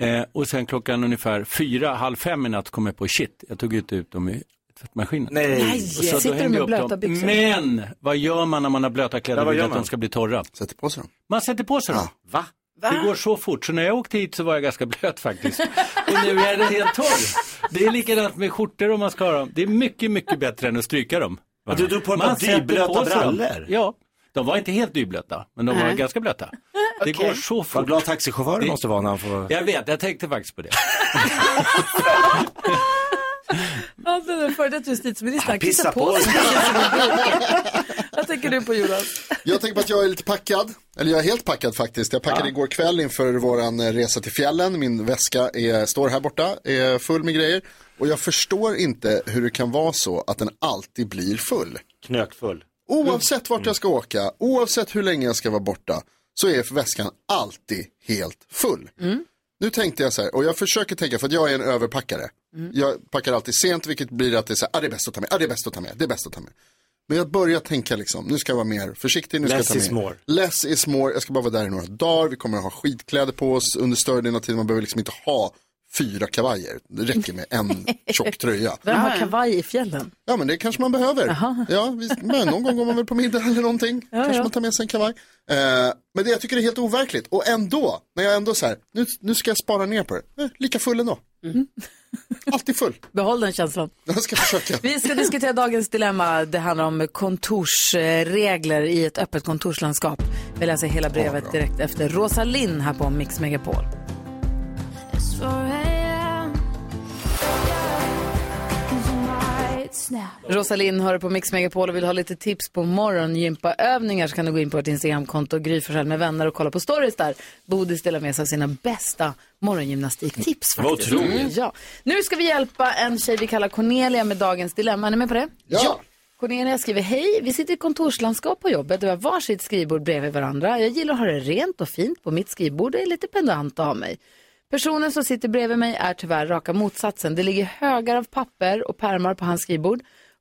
Eh, och sen klockan ungefär fyra, halv fem i natt kom jag på shit, jag tog inte ut dem i tvättmaskinen. Nej. Så sitter hängde med blöta byxor? Men vad gör man när man har blöta kläder Ja, och vad vill att de ska bli torra? Sätter på sig dem. Man sätter på sig dem. Va? Det går så fort, så när jag åkte hit så var jag ganska blöt faktiskt. Och nu är den helt torr. Det är likadant med skjortor om man ska ha dem. Det är mycket, mycket bättre än att stryka dem. Du drog på ett par Man sätter dyblöta brallor? Ja, de var inte helt dyblöta, men de var Nej. ganska blöta. Det går så Vad fort. glad taxichauffören Det- måste vara när han får... Jag vet, jag tänkte faktiskt på det. [laughs] [laughs] Alltså den före detta justitieministern, Han pissar på sig. [laughs] Vad tänker du på Jonas? Jag tänker på att jag är lite packad. Eller jag är helt packad faktiskt. Jag packade Ja. igår kväll inför våran eh, resa till fjällen. Min väska är, står här borta, är full med grejer. Och jag förstår inte hur det kan vara så att den alltid blir full. Knökfull. Oavsett vart jag ska åka, oavsett hur länge jag ska vara borta, så är väskan alltid helt full. Nu tänkte jag så här, och jag försöker tänka, för att jag är en överpackare. Jag packar alltid sent, vilket blir att det är så här, ah, det är bäst att ta med, ah, det är bäst att ta med, det är bäst att ta med. Men jag börjar tänka liksom, nu ska jag vara mer försiktig, nu ska Less jag ta is med. more. Less is more, jag ska bara vara där i några dagar, vi kommer att ha skitkläder på oss under större delen av tiden, man behöver liksom inte ha fyra kavajer, det räcker med en [laughs] tjock tröja. Vem har kavaj i fjällen? Ja men det kanske man behöver. Ja, men någon gång går man väl på middag eller någonting. kanske ja. man tar med sig en kavaj. Eh, men det jag tycker är helt overkligt. Och ändå, när jag ändå så här, nu, nu ska jag spara ner på det. Eh, lika full ändå. [laughs] Alltid full. Behåll den känslan. [laughs] Jag ska försöka. Vi ska diskutera dagens dilemma. Det handlar om kontorsregler i ett öppet kontorslandskap. Vi läser hela brevet direkt efter Rosa Linn här på Mix Megapol. Rosalind hör på Mix Megapol och vill ha lite tips på morgongympaövningar så kan du gå in på vårt Instagramkonto Gry med vänner och kolla på stories där. Bodis delar med sig av sina bästa morgongymnastiktips Vad otroligt. Ja. Nu ska vi hjälpa en tjej vi kallar Cornelia med dagens dilemma. Är ni med på det? Ja. Cornelia skriver, hej, vi sitter i kontorslandskap på jobbet och vi har varsitt skrivbord bredvid varandra. Jag gillar att ha det rent och fint på mitt skrivbord, det är lite pendant av mig. Personen som sitter bredvid mig är tyvärr raka motsatsen. Det ligger högar av papper och pärmar på hans skrivbord.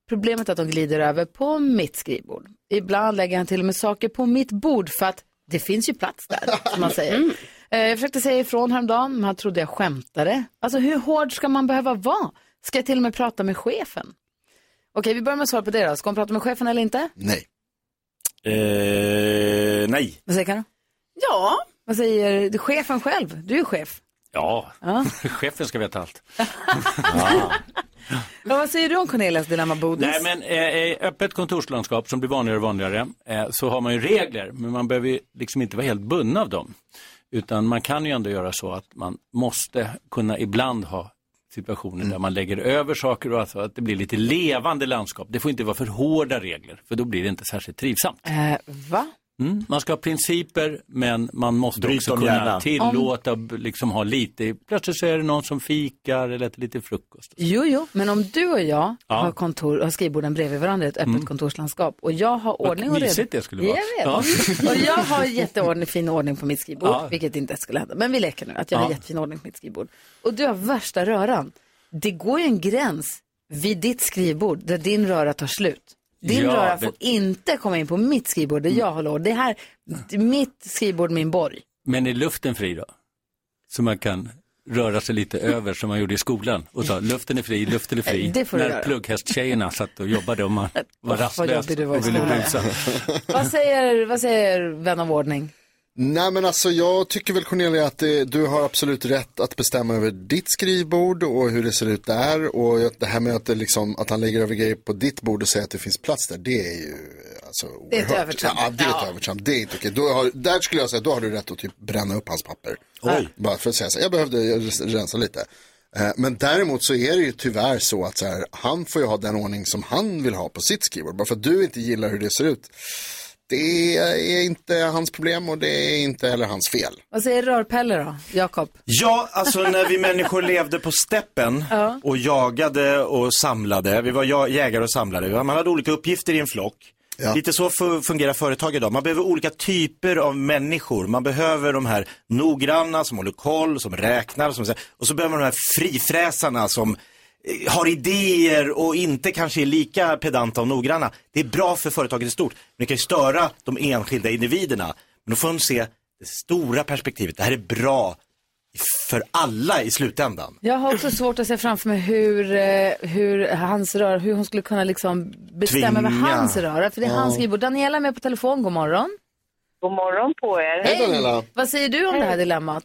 Problemet är att de glider över på mitt skrivbord. Ibland lägger han till och med saker på mitt bord för att det finns ju plats där, som man säger. Eh, Jag försökte säga ifrån häromdagen, men han trodde jag skämtade. Alltså hur hård ska man behöva vara? Ska jag till och med prata med chefen? Okej, vi börjar med att svara på det då. Ska hon prata med chefen eller inte? Nej. Eh, nej. Vad säger Karo? Ja. Vad säger du, chefen själv? Du är chef. Ja, Ja. [laughs] chefen ska veta allt. [laughs] Ja, vad säger du om Cornelias dilemma Bodis? Nej, men eh, i öppet kontorslandskap som blir vanligare och vanligare eh, så har man ju regler, men man behöver ju liksom inte vara helt bunden av dem. Utan man kan ju ändå göra så att man måste kunna ibland ha situationer där man lägger över saker och alltså att det blir lite levande landskap. Det får inte vara för hårda regler, för då blir det inte särskilt trivsamt. Eh, va? Mm. Man ska ha principer, men man måste Bryt också kunna gärna. tillåta, b- liksom ha lite, plötsligt så är det någon som fikar eller äter lite frukost. Jo, jo, men om du och jag Ja. har, kontor, har skrivborden bredvid varandra i ett öppet Mm. kontorslandskap och jag har ordning och reda. mysigt det skulle vara. Jag vet. och jag har jätteordning, fin ordning på mitt skrivbord, Ja. vilket inte skulle hända. Men vi leker nu att jag har Ja. jättefin ordning på mitt skrivbord. Och du har värsta röran. Det går ju en gräns vid ditt skrivbord där din röra tar slut. Din Ja, röra det- får inte komma in på mitt skrivbord där jag håller Det här, mitt skrivbord, min borg. Men är luften fri då? Så man kan röra sig lite över som man gjorde i skolan och sa luften är fri, luften är fri. Det får När göra. plugghästtjejerna satt och jobbade och man [laughs] var rastlös och ville busa. Vad säger, vad säger vän av ordning? Nej men alltså jag tycker väl Cornelia att det, du har absolut rätt att bestämma över ditt skrivbord och hur det ser ut där. Och det här med att, det liksom, att han lägger över grejer på ditt bord och säger att det finns plats där, det är ju alltså Det är ett oerhört. övertramp. Ja, det är ett Ja. övertramp. Det är inte okej. Har, där skulle jag säga, då har du rätt att typ bränna upp hans papper. Oj. Bara för att säga så jag behövde rensa lite. Eh, Men däremot så är det ju tyvärr så att så här, han får ju ha den ordning som han vill ha på sitt skrivbord. Bara för att du inte gillar hur det ser ut. Det är inte hans problem och det är inte heller hans fel. Vad säger Rörpelle då, Jakob? Ja, alltså när vi människor levde på steppen [laughs] Ja. och jagade och samlade. Vi var ja- jägare och samlare. Man hade olika uppgifter i en flock. Lite så fu- fungerar företag idag. Man behöver olika typer av människor. Man behöver de här noggranna som håller koll, som räknar. Som, och så behöver man de här frifräsarna som har idéer och inte kanske är lika pedanta och noggranna. Det är bra för företaget i stort. Men det kan ju störa de enskilda individerna. Men då får de se det stora perspektivet. Det här är bra för alla i slutändan. Jag har också svårt att se framför mig hur, eh, hur, hans rör, hur hon skulle kunna liksom bestämma över hans röra. För det är Ja. hans skrivbord. Daniela är med på telefon. God morgon. God morgon på er. Vad säger du om det här dilemmat?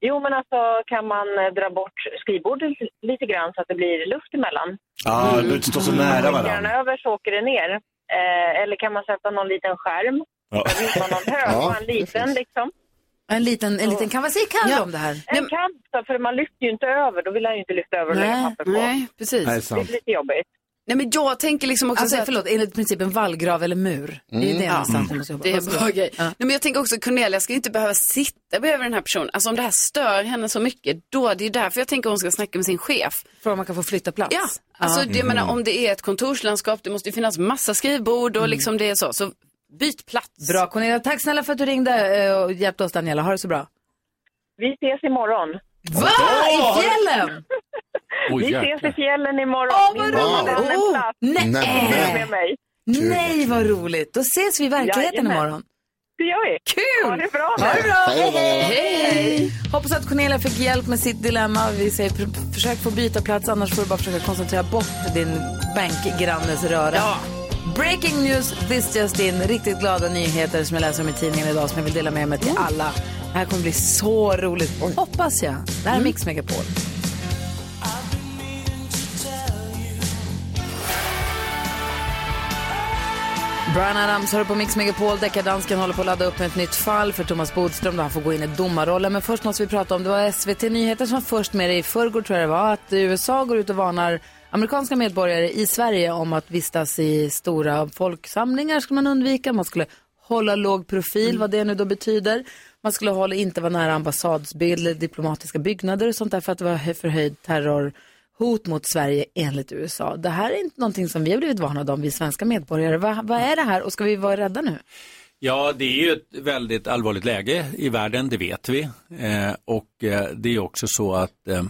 Jo, men alltså kan man eh, dra bort skrivbordet lite grann så att det blir luft emellan? Ja, du inte står så nära varandra. den över så åker det ner. Eh, eller kan man sätta någon liten skärm? Ja. Någon [laughs] hög Ja, och en liten liksom. En liten, en liten kan vad säger Kalle om det här? En kant, så- för man lyfter ju inte över. Då vill han ju inte lyfta över och lägga papper på. nej, precis. Nej, det är lite jobbigt. Nej men jag tänker liksom också Alltså så att- förlåt, enligt principen vallgrav eller mur. Det är Mm. det Ja. någonstans vi måste jobba Det är en Varsågod. bra grej. Ja. Nej, men jag tänker också Cornelia ska ju inte behöva sitta bredvid den här personen. Alltså om det här stör henne så mycket, då det är därför jag tänker hon ska snacka med sin chef. För om man kan få flytta plats. Ja, alltså det, jag menar om det är ett kontorslandskap, det måste ju finnas massa skrivbord och liksom det är så. Så byt plats. Bra Cornelia, tack snälla för att du ringde eh, och hjälpte oss Daniela. Ha det så bra. Vi ses imorgon. Va? I fjällen? Vi ses i fjällen imorgon. Åh, vad Min mamma roligt! plats. nej. Med mig. Nej, vad roligt. Då ses vi i verkligheten Jajamän. imorgon. Det gör vi. Kul! Ha det bra. Ha det bra. Hej. Hej, hej. Hoppas att Cornelia fick hjälp med sitt dilemma. Vi säger pr- försök få byta plats, annars får du bara försöka koncentrera bort din bankgrannes röra. Breaking news, this just in. Riktigt glada nyheter som jag läser om i tidningen idag som jag vill dela med mig till alla. Det här kommer bli så roligt. Hoppas jag. Det här är Mix Megapol. Brian Adams hör på Mix Megapol. Deckardansken håller på att ladda upp med ett nytt fall för Thomas Bodström då han får gå in i domarrollen. Men först måste vi prata om, det var SVT Nyheter som var först med det i förrgår tror jag det var, att USA går ut och varnar amerikanska medborgare i Sverige om att vistas i stora folksamlingar skulle man undvika. Man skulle hålla låg profil, vad det nu då betyder. Man skulle hålla, inte vara nära ambassadsbild, diplomatiska byggnader och sånt där för att det var förhöjd terror hot mot Sverige enligt USA. Det här är inte någonting som vi har blivit varnade om, vi svenska medborgare. Vad, vad är det här och ska vi vara rädda nu? Ja, det är ju ett väldigt allvarligt läge i världen, det vet vi. Eh, och eh, det är också så att eh,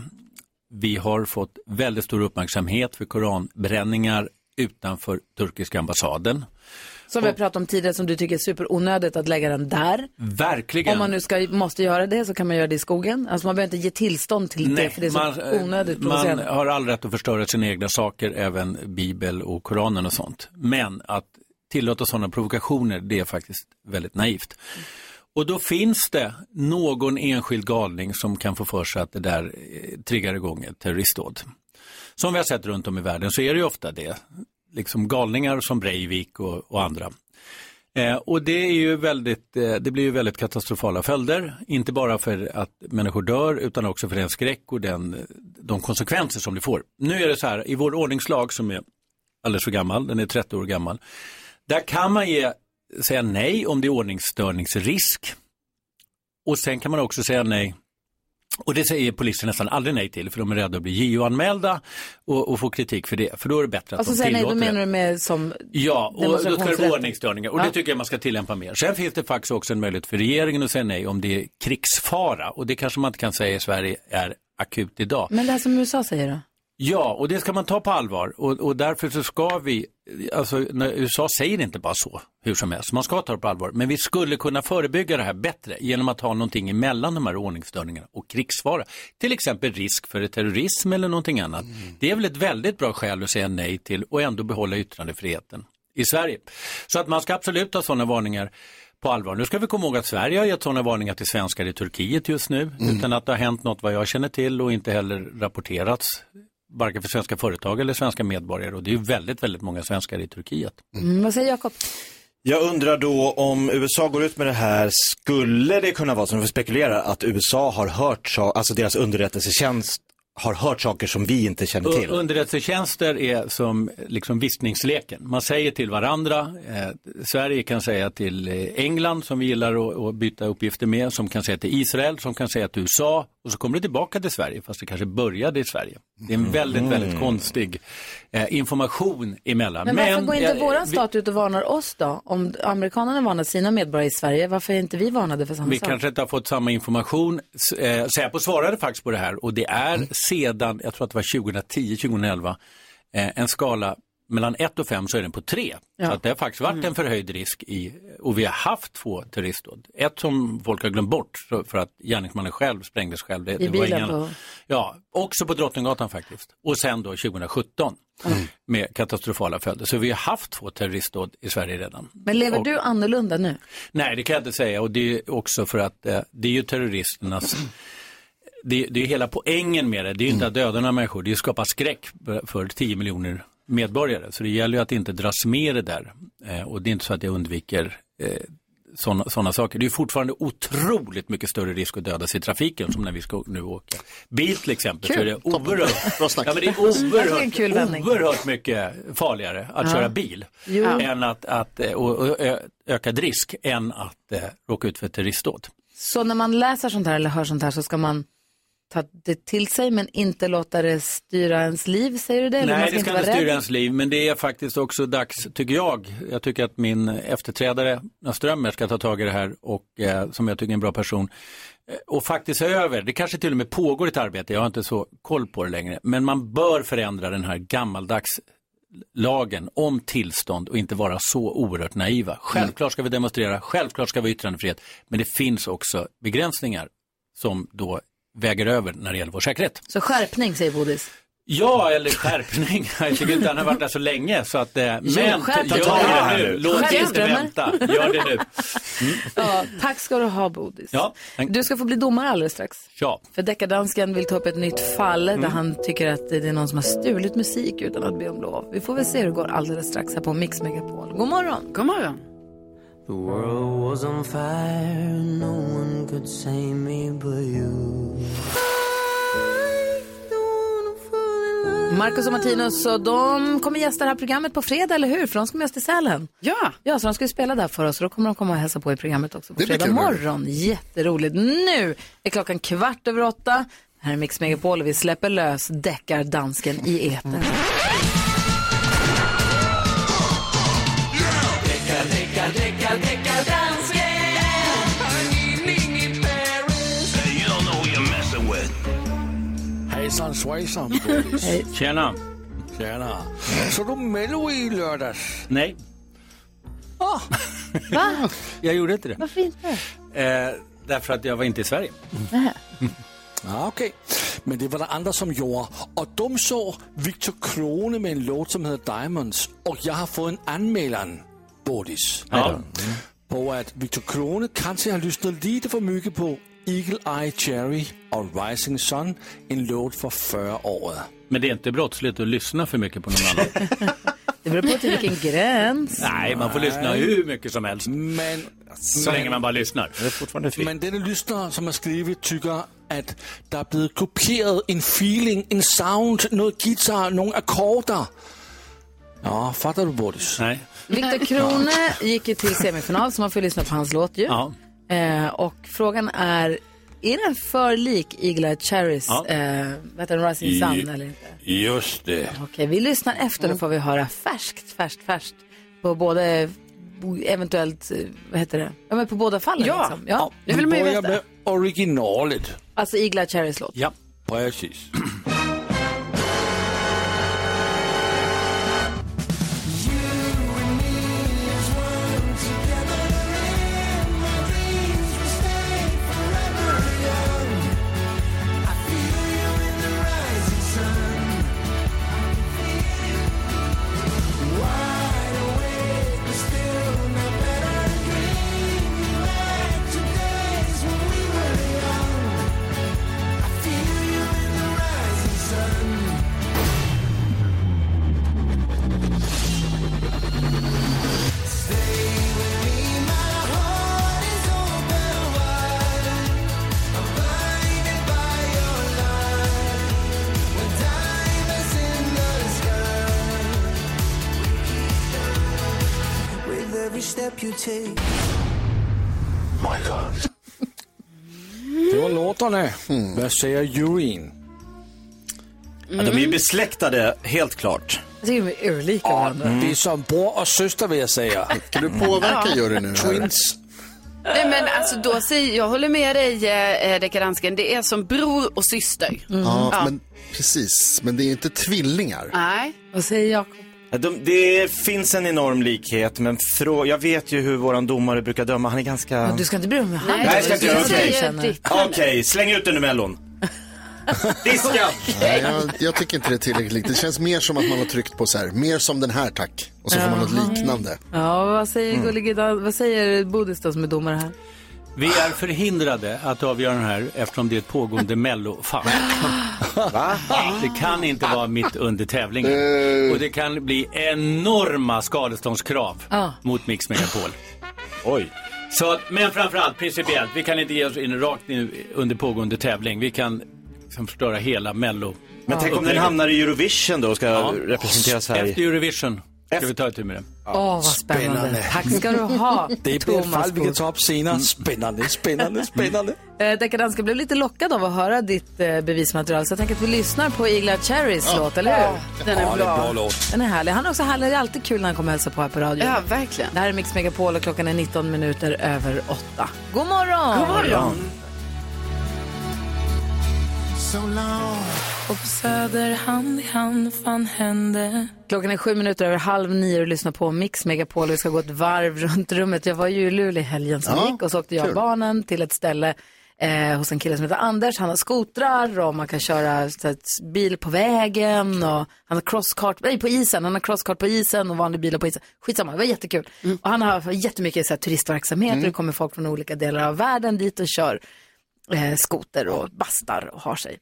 vi har fått väldigt stor uppmärksamhet för koranbränningar utanför turkiska ambassaden. Som vi har pratat om tidigare, som du tycker är superonödigt att lägga den där. Verkligen. Om man nu ska, måste göra det så kan man göra det i skogen. Alltså man behöver inte ge tillstånd till det för det är så man, eh, onödigt man har all rätt att förstöra sina egna saker, även Bibel och Koranen och sånt. Men att tillåta sådana provokationer, det är faktiskt väldigt naivt. Och då finns det någon enskild galning som kan få för sig att det där eh, triggar igång ett terroristdåd. Som vi har sett runt om i världen så är det ju ofta det. Liksom galningar som Breivik och, och andra. Eh, och det, är ju väldigt, eh, det blir ju väldigt katastrofala följder, inte bara för att människor dör utan också för den skräck och den, de konsekvenser som det får. Nu är det så här, i vår ordningslag som är alldeles för gammal, den är 30 år gammal, där kan man ge, säga nej om det är ordningsstörningsrisk. Och sen kan man också säga nej och det säger polisen nästan aldrig nej till för de är rädda att bli JO-anmälda och, och få kritik för det. För då är det bättre att Alltså de säger nej, då tillåter menar du med som Ja, och då ska det vara ordningsstörningar och Ja. det tycker jag man ska tillämpa mer. Sen finns det faktiskt också en möjlighet för regeringen att säga nej om det är krigsfara och det kanske man inte kan säga i Sverige är akut idag. Men det här som USA säger då? Ja, och det ska man ta på allvar och, och därför så ska vi, alltså USA säger inte bara så hur som helst, man ska ta det på allvar, men vi skulle kunna förebygga det här bättre genom att ha någonting emellan de här ordningsstörningarna och krigsfara. Till exempel risk för terrorism eller någonting annat. Det är väl ett väldigt bra skäl att säga nej till och ändå behålla yttrandefriheten i Sverige. Så att man ska absolut ha sådana varningar på allvar. Nu ska vi komma ihåg att Sverige har gett sådana varningar till svenskar i Turkiet just nu utan att det har hänt något vad jag känner till och inte heller rapporterats varken för svenska företag eller svenska medborgare och det är väldigt, väldigt många svenskar i Turkiet. Mm, vad säger Jakob? Jag undrar då om USA går ut med det här, skulle det kunna vara, som vi spekulerar, att USA har hört, alltså deras underrättelsetjänst har hört saker som vi inte känner till? Underrättelsetjänster är som liksom viskningsleken. Man säger till varandra. Eh, Sverige kan säga till eh, England som vi gillar att, att byta uppgifter med. Som kan säga till Israel, som kan säga till USA. Och så kommer det tillbaka till Sverige, fast det kanske började i Sverige. Det är en väldigt, Mm. väldigt konstig eh, information emellan. Men varför går inte eh, våran vi- stat ut och varnar oss då? Om amerikanerna varnar sina medborgare i Sverige, varför är inte vi varnade för samma Vi sak? kanske inte har fått samma information. Eh, Säpo svarade faktiskt på det här och det är sedan, jag tror att det var 2010-2011, eh, en skala mellan 1 och 5 så är den på 3. Ja. Så att det har faktiskt varit en förhöjd risk i, och vi har haft två terroristdåd. Ett som folk har glömt bort för att gärningsmannen själv sprängdes själv. Det, I det bilen på- Ja, också på Drottninggatan faktiskt. Och sen då 2017 med katastrofala följder. Så vi har haft två terroristdåd i Sverige redan. Men lever Och- du annorlunda nu? Nej, det kan jag inte säga och det är också för att eh, det är ju terroristernas det, det är hela poängen med det. Det är ju inte att döda några människor, det är att skapa skräck för 10 miljoner medborgare. Så det gäller ju att inte dras med det där. Eh, och det är inte så att jag undviker eh, sådana såna saker. Det är fortfarande otroligt mycket större risk att dödas i trafiken som när vi ska nu åka bil till exempel. Så är det Kul. oerhört, ja, men det är oerhört, kul oerhört mycket farligare att Ja. köra bil Jo. än att, att eh, och, och, ö- ökad risk än att eh, råka ut för ett terroristdåd. Så när man läser sånt här eller hör sånt här så ska man ta det till sig men inte låta det styra ens liv, säger du det? Eller Nej, det ska inte styra ens liv, men det är faktiskt också dags, tycker jag. Jag tycker att min efterträdare, Strömmer, ska ta tag i det här och eh, som jag tycker är en bra person. eh, Och faktiskt se över, det kanske till och med pågår ett arbete, jag har inte så koll på det längre, men man bör förändra den här gammaldags lagen om tillstånd och inte vara så oerhört naiva. Självklart ska vi demonstrera, självklart ska vi ha yttrandefrihet, men det finns också begränsningar som då väger över när det gäller vår säkerhet. Så skärpning, säger Bodis. Ja, eller skärpning. [laughs] Jag tycker inte han har varit där så länge. Så att, eh, men skärp dig. gör Ta det här nu. Låt Skärp inte Strömmer. vänta. Gör det nu. Ja, tack ska du ha, Bodis. Ja. Du ska få bli domare alldeles strax. ja. För deckardansken vill ta upp ett nytt fall Mm. där han tycker att det är någon som har stulit musik utan att be om lov. Vi får väl se hur det går alldeles strax här på Mix Megapol. God morgon! God morgon! The world was on fire, no one could save me but you. Marcus och Martinus, och de kommer gästa det här programmet på fredag, eller hur? För de ska med oss till Sälen. Ja. Ja, så de ska ju spela där för oss, och då kommer de komma och hälsa på i programmet också på Det fredag morgon. Jätteroligt. Nu är klockan kvart över åtta. Här är Mix Megapol och vi släpper lös deckardansken i etern. Hejsan svejsan [laughs] Bodis. Tjena. Tjena. Så du Mello i lördags? Nej, Va? [laughs] jag gjorde inte det. Varför inte? Eh, därför att jag var inte i Sverige. Ja, [laughs] okej. Men det var det andra som gjorde. Och de såg Victor Krone med en låt som heter Diamonds. Och jag har fått en anmälan, Bodis. Ja. På att Victor Krone kanske har lyssnat lite för mycket på Eagle Eye Cherry och Rising Sun, en låt för förra året. Men det är inte brottsligt att lyssna för mycket på någon annan. [laughs] Det beror på till vilken gräns. Nej, man får lyssna hur mycket som helst. Men, Så länge man bara lyssnar. Det är fortfarande fritt. men denne lyssnare som har skrivit tycker att det är blivit kopierat en feeling, en sound, något gitarr, några ackorder. Ja, fattar du Bodis? Nej. Viktor Krone gick ju till semifinal, så man får lyssna på hans låt ju. Ja. Eh, och frågan är, är den för lik Eagle Eye Cherries, Ja. eh, Rising Sun eller inte? Just det. Okej, vi lyssnar efter, då får vi höra färskt, färskt, färskt på både eventuellt, vad heter det, ja men på båda fallen Ja. liksom. Ja, Vi börjar med originalet. Alltså Eagle Eye Cherries låt. Ja. Precis. [clears throat] every step you take. My God. Det var låtarna. Vad säger juryn? Ja, de är ju besläktade, helt klart. Jag tycker de är urlika Ja, varandra. det är som bror och syster vill jag säga. Kan du påverka Ja. juryn nu? Twins. Nej men alltså då säger jag håller med dig eh, dekadansken, det är som bror och syster. Ja, men precis. Men det är inte tvillingar. Nej. Vad säger Jakob? De, det finns en enorm likhet, men frå, jag vet ju hur våran domare brukar döma. Han är ganska... Ja, du ska inte bry dig om han Nej, jag ska inte göra okej. Okej, släng ut den ur mellon. [laughs] Diska! Nej, jag, jag tycker inte det är tillräckligt likt. Det känns mer som att man har tryckt på så här, mer som den här tack. Och så får man något liknande. Ja, vad säger Mm. vad säger Bodis då som är domare här? Vi är förhindrade att avgöra den här eftersom det är ett pågående [laughs] mellofall. Det kan inte vara mitt under tävlingen. Och det kan bli enorma skadeståndskrav Ja. mot Mix Megapol. Oj. Så, att- men framförallt principiellt, vi kan inte ge oss in rakt nu under pågående tävling. Vi kan liksom förstöra hela mello. Men tänk om den hamnar i Eurovision då och ska representera Sverige. Efter Eurovision ska vi ta itu med det. Åh, vad spännande. Tack ska du ha, [laughs] Det blir ett Thomas fall vi kan ta upp senare. Spännande, spännande, [laughs] spännande. Eh, Deckardanska blev lite lockad av att höra ditt eh, bevismaterial så jag tänker att vi lyssnar på Igla Cherries låt, eller hur? Den är Ja, det är bra. bra låt. Den är härlig. Han är också härlig. Det är alltid kul när han kommer och hälsa på här på radion. Ja, verkligen. Det här är Mix Megapol och klockan är 19 minuter över 8. God morgon! God morgon. Och på Söder hand i hand fan hände Klockan är sju minuter över halv nio och lyssnar på Mix Megapol. Vi ska gå ett varv runt rummet. Jag var ju i Luleå i helgen som Ja, gick och så åkte jag och kul. barnen till ett ställe eh, hos en kille som heter Anders. Han har skotrar och man kan köra så att, bil på vägen och han har crosskart, nej på isen, han har crosskart på isen och vanlig bilar på isen. Skitsamma, det var jättekul. Och han har jättemycket så här, turistverksamhet och det kommer folk från olika delar av världen dit och kör skoter och bastar och har sig.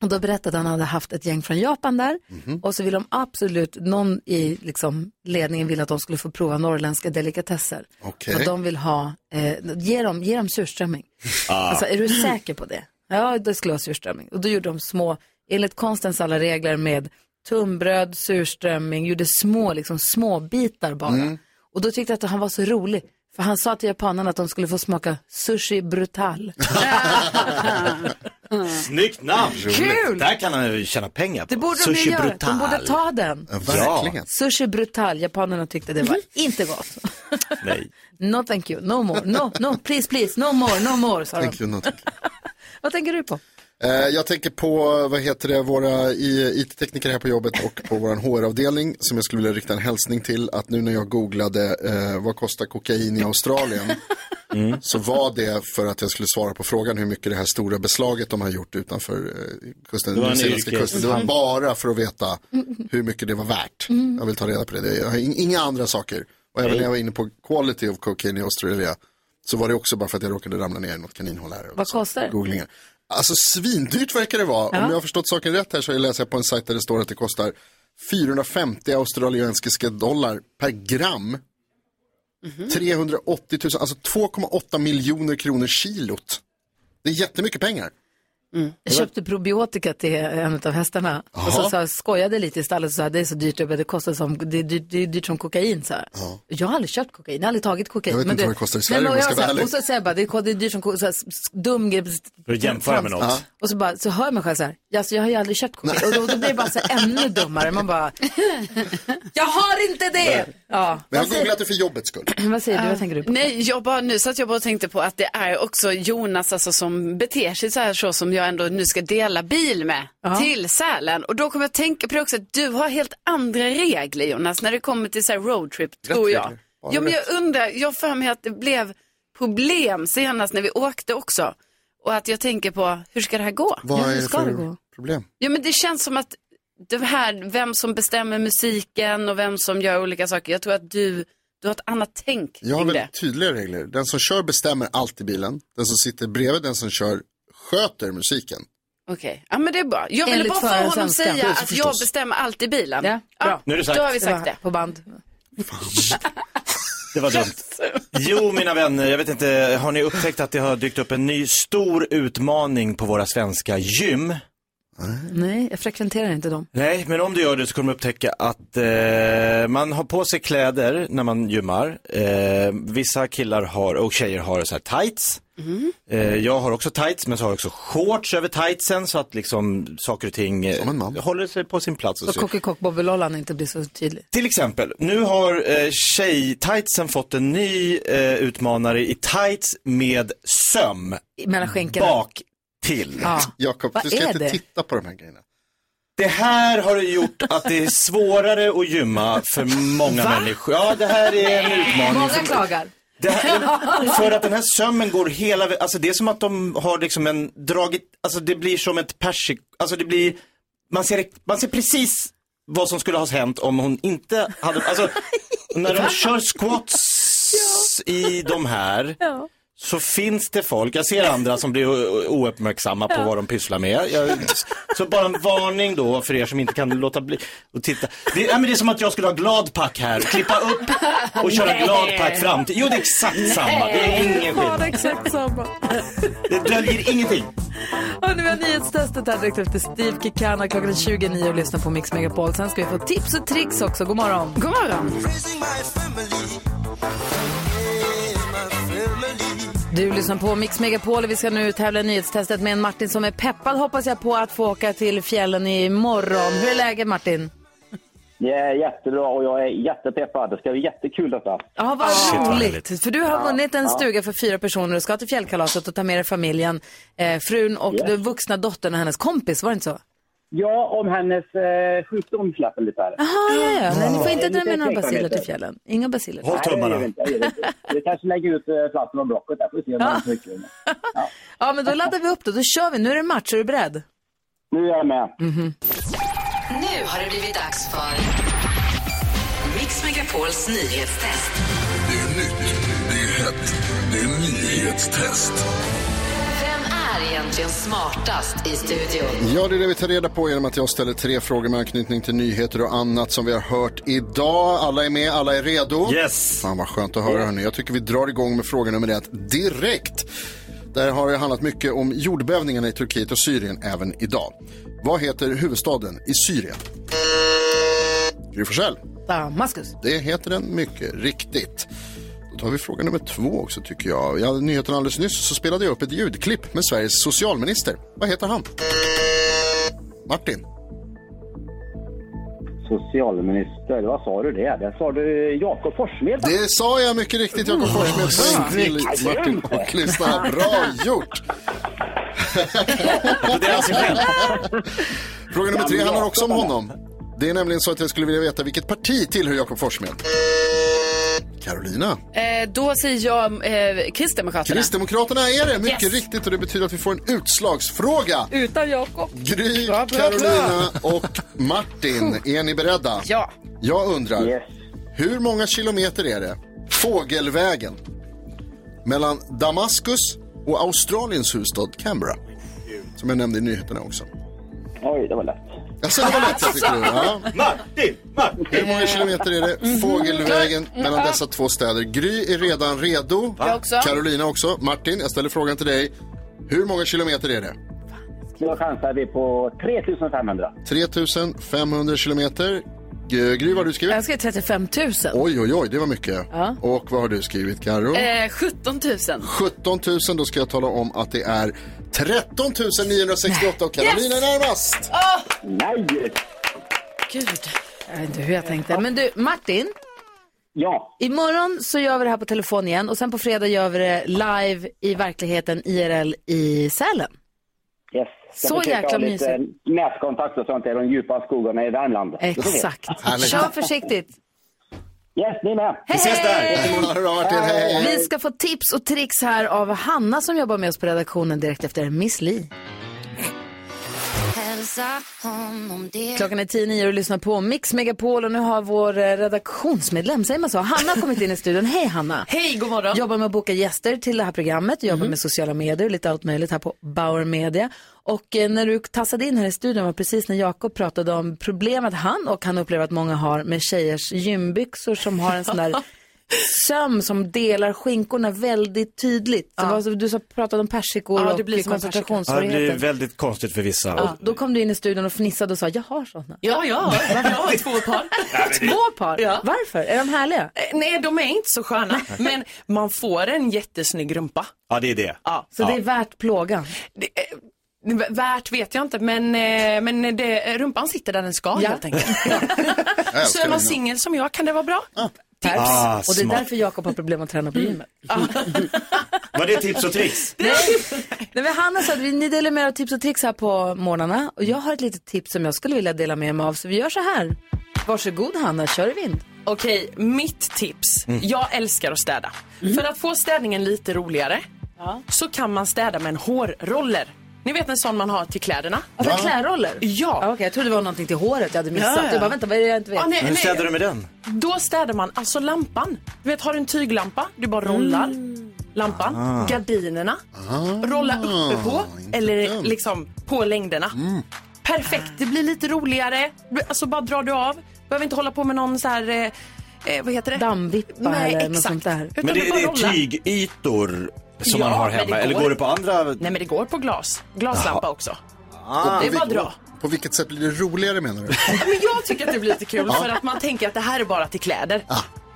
Och då berättade han att han hade haft ett gäng från Japan där och så vill de absolut, någon i liksom, ledningen vill att de skulle få prova norrländska delikatesser. Okej. Så de vill ha, eh, ge, dem, ge dem surströmming. Ah. Alltså, är du säker på det? Ja, det skulle vara surströmming. Och då gjorde de små, enligt konstens alla regler med tunnbröd, surströmming, gjorde små, liksom, små bitar bara. Mm. Och då tyckte jag att han var så rolig. För han sa till japanerna att de skulle få smaka sushi brutal. [laughs] Snyggt namn! Kul! Där kan han tjäna pengar på. Det borde de Sushi ju göra. brutal. De borde ta den. Ja, verkligen. Sushi brutal. Japanerna tyckte det var inte gott. [laughs] Nej. No thank you, no more, no, no, please, please, no more, no more, sa de. Thank you, no, thank [laughs] Vad tänker du på? Eh, Jag tänker på, vad heter det, våra IT-tekniker här på jobbet och på vår HR-avdelning som jag skulle vilja rikta en hälsning till att nu när jag googlade eh, vad kostar kokain i Australien så var det för att jag skulle svara på frågan hur mycket det här stora beslaget de har gjort utanför eh, kusten, Det var en nyzeeländska yrkes- kusten. Det var bara för att veta hur mycket det var värt. Mm. Jag vill ta reda på det. jag har ing- inga andra saker. Och även när jag var inne på quality of cocaine i Australia så var det också bara för att jag råkade ramla ner i något kaninhål här. Vad kostar det? Alltså svindyrt verkar det vara. Ja. Om jag har förstått saken rätt här så läser jag på en sajt där det står att det kostar 450 australiensiska dollar per gram. 380 000, alltså 2,8 miljoner kronor kilot. Det är jättemycket pengar. Jag köpte probiotika till en av hästarna. Och så, så här, skojade lite istället och sa det är så dyrt, det kostar som, det är dyrt, det är dyrt som kokain. Så här. Jag har aldrig köpt kokain, jag har aldrig tagit kokain. Jag vet Men inte du- vad det kostar i Sverige men om jag så här-. Och så säger jag bara, det är, det är dyrt som kokain, så här, dum grej. För att jämföra med något. Och så, bara, så hör jag mig själv så här, alltså, jag har ju aldrig köpt kokain. Och då, då blir det bara så här, ännu dummare. Man bara, [laughs] jag har inte det! Ja. Men jag har googlat det för jobbets skull. [clears throat] Vad säger du, vad tänker du på? Nej, jag bara, nu satt jag bara och tänkte på att det är också Jonas alltså, som beter sig så här så som jag ändå nu ska dela bil med till Sälen. Och då kommer jag tänka på det också att du har helt andra regler Jonas när det kommer till så här roadtrip tror jag. Ja, men jag undrar, jag har för mig att det blev problem senast när vi åkte också. Och att jag tänker på, hur ska det här gå? Vad är det ska det för gå? problem? Ja men det känns som att det här, vem som bestämmer musiken och vem som gör olika saker. Jag tror att du, du har ett annat tänk Jag har det. väldigt tydliga regler. Den som kör bestämmer allt i bilen. Den som sitter bredvid den som kör sköter musiken. Okej, ja men det är bra. Jag ville Enligt bara få förarens honom önskan. säga Precis, att jag förstås. bestämmer allt i bilen. Ja, bra. Nu är det sagt. Då har vi sagt det. På band. Det var dumt. Jo, mina vänner, jag vet inte, har ni upptäckt att det har dykt upp en ny stor utmaning på våra svenska gym? Nej, jag frekventerar inte dem. Nej, men om du gör det så kommer du upptäcka att eh, man har på sig kläder när man gymmar. Eh, vissa killar har, och tjejer har så här tights. Eh, jag har också tights, men så har jag också shorts över tightsen så att liksom saker och ting eh, håller sig på sin plats. Och Så så. Kockikock Bobbylollan inte blir så tydlig. Till exempel, nu har eh, tjej-tightsen fått en ny eh, utmanare i tights med söm Mellan skänkorna. bak till. Ja. Jakob, Vad du ska är inte det? titta på de här grejerna. Det här har gjort att det är svårare att gymma för många Va? människor. Ja, det här är en utmaning. Många klagar. Det här, [laughs] för att den här sömmen går hela vä- alltså det är som att de har liksom en dragit, alltså det blir som ett persik, alltså det blir, man ser, man ser precis vad som skulle ha hänt om hon inte hade, alltså när de [laughs] kör squats i de här så finns det folk, jag ser andra som blir ouppmärksamma på vad de pysslar med. Jag, så bara en varning då för er som inte kan låta bli att titta. Det, ja, men det är som att jag skulle ha gladpack här, klippa upp och köra Nej. gladpack fram till. Jo, det är exakt samma, det är ingen Ja, det är skillnad. exakt samma. Det döljer ingenting. Och nu har nyhetstestet här direkt efter Steve Kikana. Klockan är 29 och lyssnar på Mix Megapol. Sen ska vi få tips och tricks också. God morgon. God morgon. Du lyssnar på Mix Megapol och vi ska nu tävla i nyhetstestet med en Martin som är peppad hoppas jag på att få åka till fjällen imorgon. Hur är läget Martin? Det är jättebra och jag är jättepeppad. Det ska bli jättekul detta. Ja, vad vad roligt. För du har vunnit en stuga för fyra personer och ska till fjällkalaset och ta med dig familjen, eh, frun och Yes. den vuxna dottern och hennes kompis, var det inte så? Ja, om hennes eh, sjukdom släpper lite här. Jaha, ja, ja. Nej, ni får inte dra med några basiller till fjällen. Inga. Nej, det gör vi inte, det gör vi inte. Vi kanske lägger ut eh, platsen och blocket där, får vi se om Ja. det är så mycket. [laughs] Ja, men då laddar vi upp då. Då kör vi. Nu är det match. Är du beredd? Nu är jag med. Mhm. Nu har det blivit dags för Mix Megapols nyhetstest. Det är nytt, det är hett, det är nyhetstest. Är egentligen smartast i studion? Ja, det är det vi tar reda på genom att jag ställer tre frågor med anknytning till nyheter och annat som vi har hört idag. Alla är med, alla är redo. Yes. Fan vad skönt att höra hörni. Jag tycker vi drar igång med fråga nummer ett direkt. Där har det handlat mycket om jordbävningarna i Turkiet och Syrien även idag. Vad heter huvudstaden i Syrien? Gry. Damaskus. Det heter den mycket riktigt. Då tar vi fråga nummer två också tycker jag. I hade nyheten alldeles nyss så spelade jag upp ett ljudklipp med Sveriges socialminister. Vad heter han? Martin. Socialminister, vad sa du det? Det sa du Jakob Forssmed. Det sa jag mycket riktigt Jakob Forssmed. Poäng till Martin lyssnarna. Bra gjort! Fråga nummer tre handlar också om honom. Det är nämligen så att jag skulle vilja veta vilket parti tillhör Jakob Forssmed? Carolina. Eh, då säger jag eh, Kristdemokraterna. Kristdemokraterna är det, mycket Yes. riktigt. Och det betyder att vi får en utslagsfråga. Utan Jakob. Gry, Bra, bra, Carolina och Martin, är ni beredda? Ja. Jag undrar, hur många kilometer är det fågelvägen mellan Damaskus och Australiens huvudstad Canberra? Som jag nämnde i nyheterna också. Oj, det var lätt. Alltså, det var lätt, jag tycker du. Ja. Martin, Martin. Hur många kilometer är det fågelvägen mellan dessa två städer? Gry är redan redo. Jag också. Carolina också. Martin, jag ställer frågan till dig. Hur många kilometer är det? Då chansar vi på 3500. 3500 kilometer. G- Gry, vad har du skrivit? Jag skrev 35 000. Oj, oj, oj, det var mycket. Ja. Och vad har du skrivit, Karo? Eh, 17 000. 17 000, då ska jag tala om att det är 13 968 och Carolina är närmast. Nej! Gud. Jag vet inte hur jag tänkte. Men du, Martin. Ja. Imorgon så gör vi det här på telefon igen och sen på fredag gör vi det live i verkligheten IRL i Sälen. Yes. Ska Så jäkla mysigt. nätkontakt och sånt i de djupa skogarna i Värmland. Exakt. Kör försiktigt. Yes, ni är med. Vi ses där. Hej, hej. Vi ska få tips och tricks här av Hanna som jobbar med oss på redaktionen direkt efter Miss Li. Hälsa honom det. Klockan är tio nio och lyssnar på Mix Megapol och nu har vår eh, redaktionsmedlem, säger man så? Hanna har kommit in i studion. Hej Hanna! Hej, god morgon. Jobbar med att boka gäster till det här programmet, jobbar med sociala medier, lite allt möjligt här på Bauer Media. Och eh, när du tassade in här i studion var precis när Jakob pratade om problemet han och han upplever att många har med tjejers gymbyxor som har en sån där [laughs] söm som delar skinkorna väldigt tydligt. Ja. var, så- du pratade om persikor Ja, och det blir som en Ja, det koncentrationssvårigheter. blir väldigt konstigt för vissa. Ja, då kom du in i studion och fnissade och sa, jag har sådana. Ja, ja, jag har två par. [laughs] Två par? Ja. Varför? Är de härliga? Eh, Nej, de är inte så sköna. Men man får en jättesnygg rumpa. Ja, det är det. Ja. Så det är värt plågan? V- Värt vet jag inte, men, eh, men det, rumpan sitter där den ska Ja. helt enkelt. [laughs] älskar Så är man singel som jag kan det vara bra. Tips. Ah, och det är smart. därför Jakob har problem att träna på gymmet. Var det tips och tricks? Nej, men Hanna sa att vi- ni delar med er av tips och tricks här på morgnarna. Och jag har ett litet tips som jag skulle vilja dela med mig av. Så vi gör så här. Varsågod Hanna, kör i vind. Okej, mitt tips. Mm. Jag älskar att städa. För att få städningen lite roligare så kan man städa med en hårroller. Ni vet en sån man har till kläderna? Alltså klädroller? Ja. Okej, jag trodde det var någonting till håret jag hade missat. Ja, ja. Jag bara, vänta, vad är det jag inte vet? Ja, nej, Hur nej. städar du med den? Då städar man alltså lampan. Du vet, har du en tyglampa, du bara rollar lampan, Ah. gardinerna, rolla uppe på eller liksom på längderna. Perfekt, det blir lite roligare. Alltså bara drar du av. Behöver inte hålla på med någon så här, eh, eh, vad heter det? Dammvippa eller något exakt. sånt där. Utan Men det, det är rollar. tygytor som Ja, man har hemma, det eller går- går det på andra? Nej men det går på glas. Glaslampa Jaha. också. Ah. Det är bara att dra. På vilket sätt blir det roligare menar du? Men jag tycker att det blir lite kul för att man tänker att det här är bara till kläder.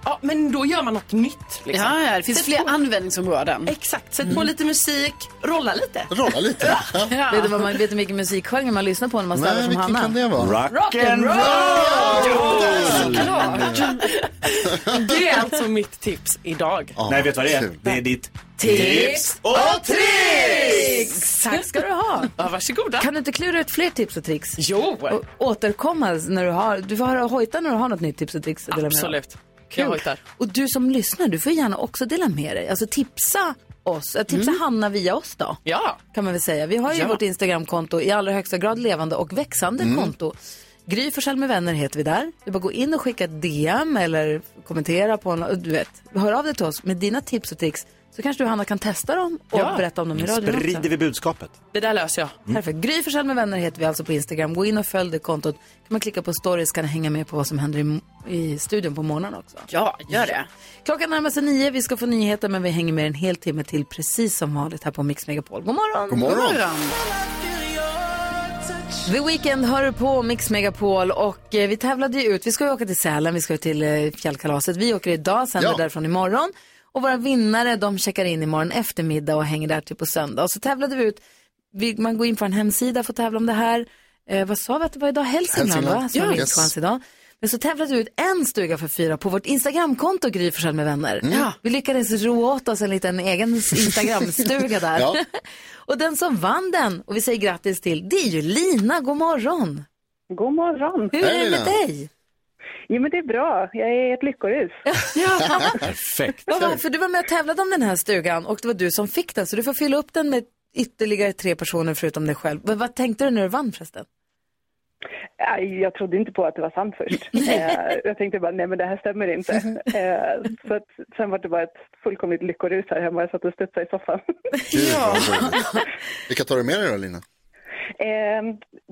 Ja, men då gör man något nytt. Liksom. Ja, ja, det finns Sätt fler på- användningsområden. Exakt, sätt på lite musik, rolla lite. Rolla lite. Ja. Vet du vad man, vet du vilken musikgenre man lyssnar på när man ställer Nej, som Hanna? kan det vara? Rock and roll! Det är alltså mitt tips idag. Nej, vet du vad det är? Det är ditt Tips och tricks! Tack ska du ha. Ja, varsågoda. Kan du inte klura ut fler tips och tricks? Jo. Och återkomma när du har, du får hojta när du har något nytt tips och tricks. Absolut. Kul. Jag hojtar. Och du som lyssnar, du får gärna också dela med dig. Alltså tipsa oss, äh, tipsa Hanna via oss då. Ja. Kan man väl säga. Vi har ju Ja. vårt Instagramkonto i allra högsta grad levande och växande konto. Gry Forssell med vänner heter vi där. Du bara gå in och skicka ett DM eller kommentera på en, du vet, hör av dig till oss med dina tips och tricks. Så kanske du Hanna kan testa dem och Ja. berätta om dem i radion Sprider också. vi budskapet? Det där löser jag. Perfekt. Gry Forssell med vänner heter vi alltså på Instagram. Gå in och följ det kontot. kan man klicka på stories kan hänga med på vad som händer i, i studion på morgonen också. Ja, gör det. Klockan närmar sig nio. Vi ska få nyheter men vi hänger med en hel timme till precis som vanligt här på Mix Megapol. God morgon! God morgon. The Weeknd hör på Mix Megapol och eh, vi tävlade ju ut. Vi ska ju åka till Sälen, vi ska ju till eh, fjällkalaset. Vi åker idag, sänder Ja. därifrån imorgon. Och våra vinnare de checkar in imorgon eftermiddag och hänger där till på söndag. Och så tävlade vi ut, vi, man går in på en hemsida för att tävla om det här. Eh, vad sa vi att det var idag? Hälsingland, Hälsingland. va? Som Ja. ja. Yes. chans idag. Men så tävlade vi ut en stuga för fyra på vårt Instagramkonto Gry Forssell med vänner. Mm. Ja. Vi lyckades ro åt oss en liten egen Instagramstuga där. [laughs] Ja. [laughs] och den som vann den, och vi säger grattis till, det är ju Lina. God morgon! God morgon. Hur Hej, är det med dig? Jo, men det är bra. Jag är ett lyckorus. Ja, [laughs] Perfekt. var- för du var med och tävlade om den här stugan och det var du som fick den, så du får fylla upp den med ytterligare tre personer förutom dig själv. Men vad tänkte du när du vann förresten? Jag trodde inte på att det var sant först. [laughs] Eh, jag tänkte bara, nej men det här stämmer inte. [laughs] Eh, så att, sen var det bara ett fullkomligt lyckorus här hemma. Jag satt och studsade i soffan. Roligt. Vilka tar du med dig då Lina? Eh,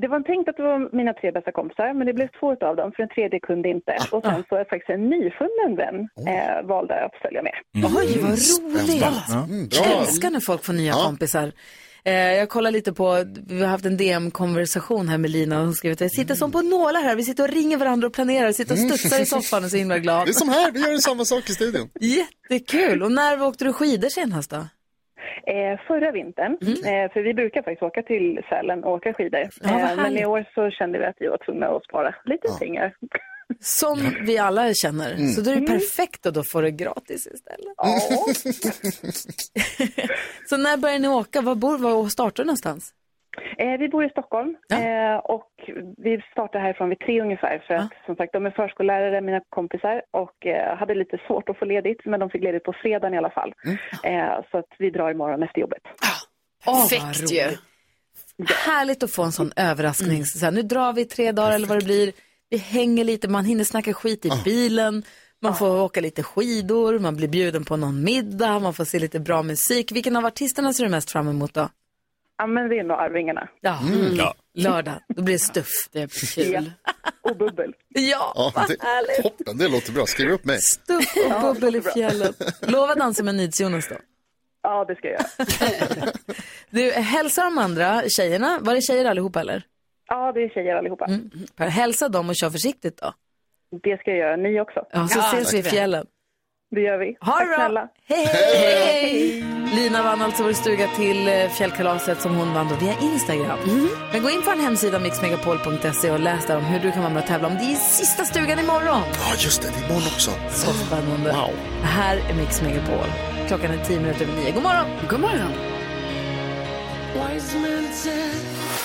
det var tänkt att det var mina tre bästa kompisar, men det blev två av dem, för den tredje kunde inte. Och sen så är faktiskt en nyfunnen vän eh, valde att följa med. Oj, vad roligt! Mm, Jag älskar när folk får nya Ja. kompisar. Eh, jag kollar lite på, vi har haft en DM-konversation här med Lina och hon skrivit jag sitter som på nålar här, vi sitter och ringer varandra och planerar, sitter och studsar i soffan och är så himla glad. Det är som här, vi gör samma sak i studion. Jättekul! Och när åkte du skidor senast då? Eh, förra vintern, eh, för vi brukar faktiskt åka till Sälen och åka skidor. Ja, eh, men i år så kände vi att vi var tvungna att spara lite pengar. Som vi alla känner. Så då är det perfekt att då få det gratis istället. Ja. [laughs] Så när börjar ni åka? Var, bor, var startar du någonstans? Eh, vi bor i Stockholm eh, och vi startar härifrån vid tre ungefär för att som sagt de är förskollärare, mina kompisar och eh, hade lite svårt att få ledigt men de fick ledigt på fredagen i alla fall. Eh, så att vi drar imorgon efter jobbet. Åh, vad Perfekt ju. roligt. Härligt att få en sån överraskning. Så här, nu drar vi tre dagar eller vad det blir. Vi hänger lite, man hinner snacka skit i bilen. Man får åka lite skidor, man blir bjuden på någon middag, man får se lite bra musik. Vilken av artisterna ser du mest fram emot då? Ja men det är nog Arvingarna. Ja, Ja. lördag, då blir det stuff. [laughs] Det är kul. Och bubbel. Ja, Ja, vad det, härligt. toppen, det låter bra. Skriv upp mig. Stuff och bubbel i fjällen. Lova dansa med NyhetsJonas då. Ja det ska jag göra. [laughs] Du, hälsa de andra tjejerna. Var det tjejer allihopa eller? Ja det är tjejer allihopa. Per, hälsa dem och kör försiktigt då. Det ska jag göra, ni också. Ja, så ses vi i fjällen. Det gör vi. Ha Tack det bra. snälla. Hej, hej! Lina vann alltså vår stuga till eh, fjällkalaset som hon vann då via Instagram. Men gå in på en hemsida mixmegapol.se och läs där om hur du kan vara med och tävla om det är sista stugan imorgon. Ja, just det, det är imorgon också. Så spännande. Wow. Här är Mix Megapol. Klockan är tio minuter över nio. God morgon! God morgon.